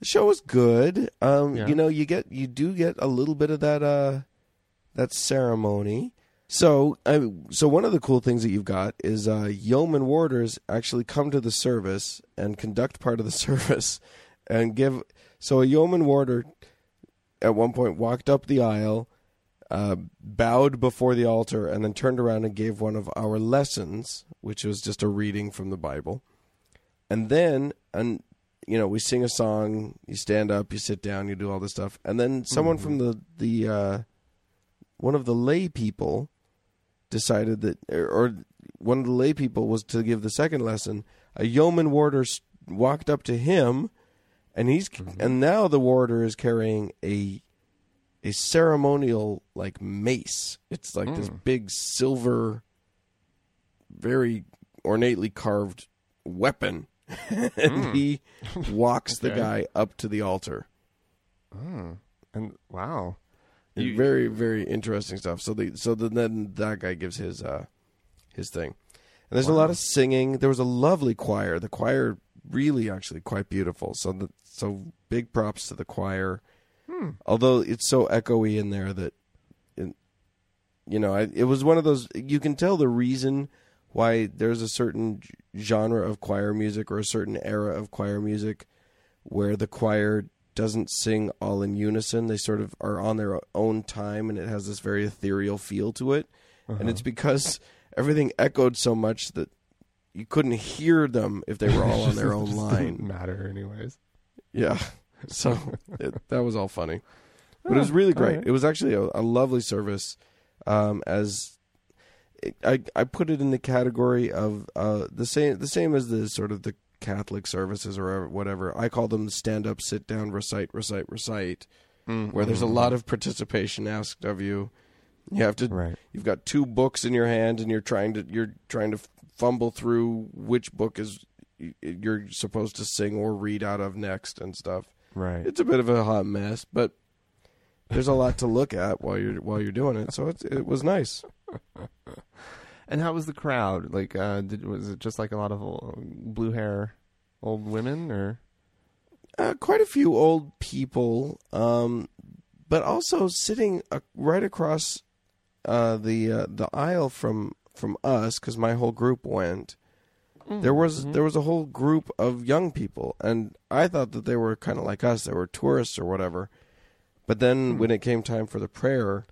The show was good. Um, Yeah. you know, you get you do get a little bit of that uh that ceremony. So, I, so one of the cool things that you've got is uh, yeoman warders actually come to the service and conduct part of the service and give. So a yeoman warder at one point walked up the aisle, uh, bowed before the altar, and then turned around and gave one of our lessons, which was just a reading from the Bible. And then, and you know, we sing a song. You stand up, you sit down, you do all this stuff, and then someone from the the uh, one of the lay people decided that, or, one of the lay people was to give the second lesson. A yeoman warder walked up to him, and he's mm-hmm. and now the warder is carrying a a ceremonial like mace. It's like this mm. big silver, very ornately carved weapon, and mm. he walks the guy up to the altar. Mm. And wow. And very very interesting stuff. So the so the, then that guy gives his uh his thing, and there's a lot of singing. There was a lovely choir. The choir really actually quite beautiful. So the so big props to the choir. Although it's so echoey in there that, it, you know, I, it was one of those. You can tell the reason why there's a certain genre of choir music or a certain era of choir music where the choir doesn't sing all in unison. They sort of are on their own time, and it has this very ethereal feel to it. And it's because everything echoed so much that you couldn't hear them if they were all on their own line. Didn't matter, anyways. Yeah. So it, that was all funny. But it was really great. alright. It was actually a, a lovely service. Um, as it, I, I put it in the category of uh, the same, the same as the sort of the Catholic services or whatever. I call them stand up, sit down, recite, recite, recite, mm, where there's a mm-hmm. lot of participation asked of you. You have to. Right. You've got two books in your hand, and you're trying to you're trying to fumble through which book is you're supposed to sing or read out of next and stuff. Right. It's a bit of a hot mess, but there's a lot to look at while you're while you're doing it. So it's, it was nice. And how was the crowd? Like, uh, did, was it just like a lot of blue hair old women, or Uh, quite a few old people, um, but also sitting uh, right across uh, the uh, the aisle from from us because my whole group went. There was there was a whole group of young people, and I thought that they were kind of like us. They were tourists or whatever. But then when it came time for the prayer,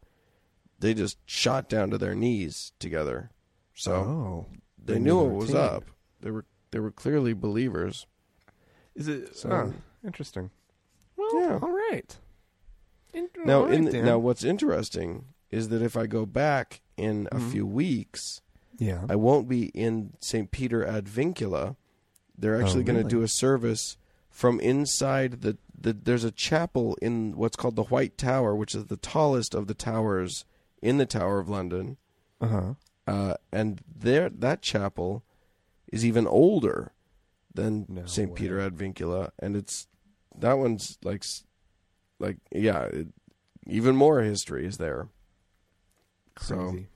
they just shot down to their knees together. So oh, they they knew knew what was routine. up. They were they were clearly believers. is it So- oh, interesting? Well, Yeah. all right. In- Now, all right, in Dan. now, what's interesting is that if I go back in a Mhm. few weeks, yeah, I won't be in St. Peter ad Vincula. They're actually Oh, going to really? do a service from inside the, the. There's a chapel in what's called the White Tower, which is the tallest of the towers in the Tower of London. uh huh. Uh, and there, that chapel is even older than No St. Peter ad Vincula, and it's that one's like, like yeah, it, even more history is there. So Crazy.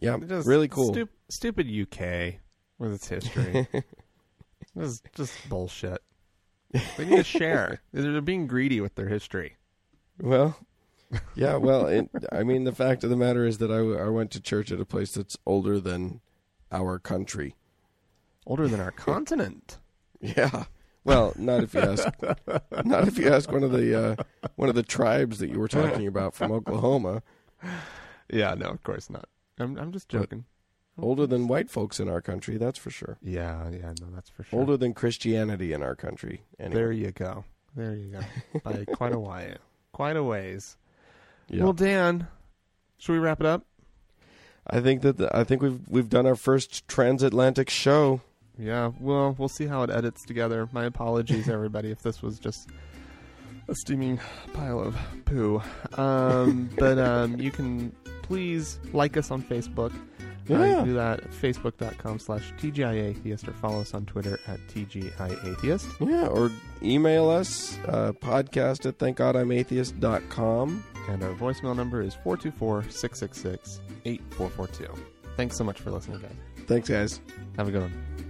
yeah, Just really cool. stup- stupid UK with its history. this is just bullshit. They need to share. They're being greedy with their history. Well, yeah, well, it, I mean, the fact of the matter is that I, I went to church at a place that's older than our country. Older than our continent. Yeah. Well, not if you ask, not if you ask one of the uh, one of the tribes that you were talking about from Oklahoma. Yeah, no, of course not. I'm I'm just But- joking. Older than white folks in our country, that's for sure. Yeah, yeah, no, that's for sure. Older than Christianity in our country. Anyway. There you go. There you go. By quite a while. Quite a ways. Yeah. Well, Dan, should we wrap it up? I think that the, I think we've we've done our first transatlantic show. Yeah, well, we'll see how it edits together. My apologies, everybody, if this was just a steaming pile of poo. Um, but um, you can please like us on Facebook. Uh, you Yeah. can do that at facebook.com slash TGIAtheist or follow us on Twitter at TGIAtheist. Yeah, or email us uh, podcast at thankgodimatheist.com. And our voicemail number is 424 666 8442. Thanks so much for listening, guys. Thanks, guys. Have a good one.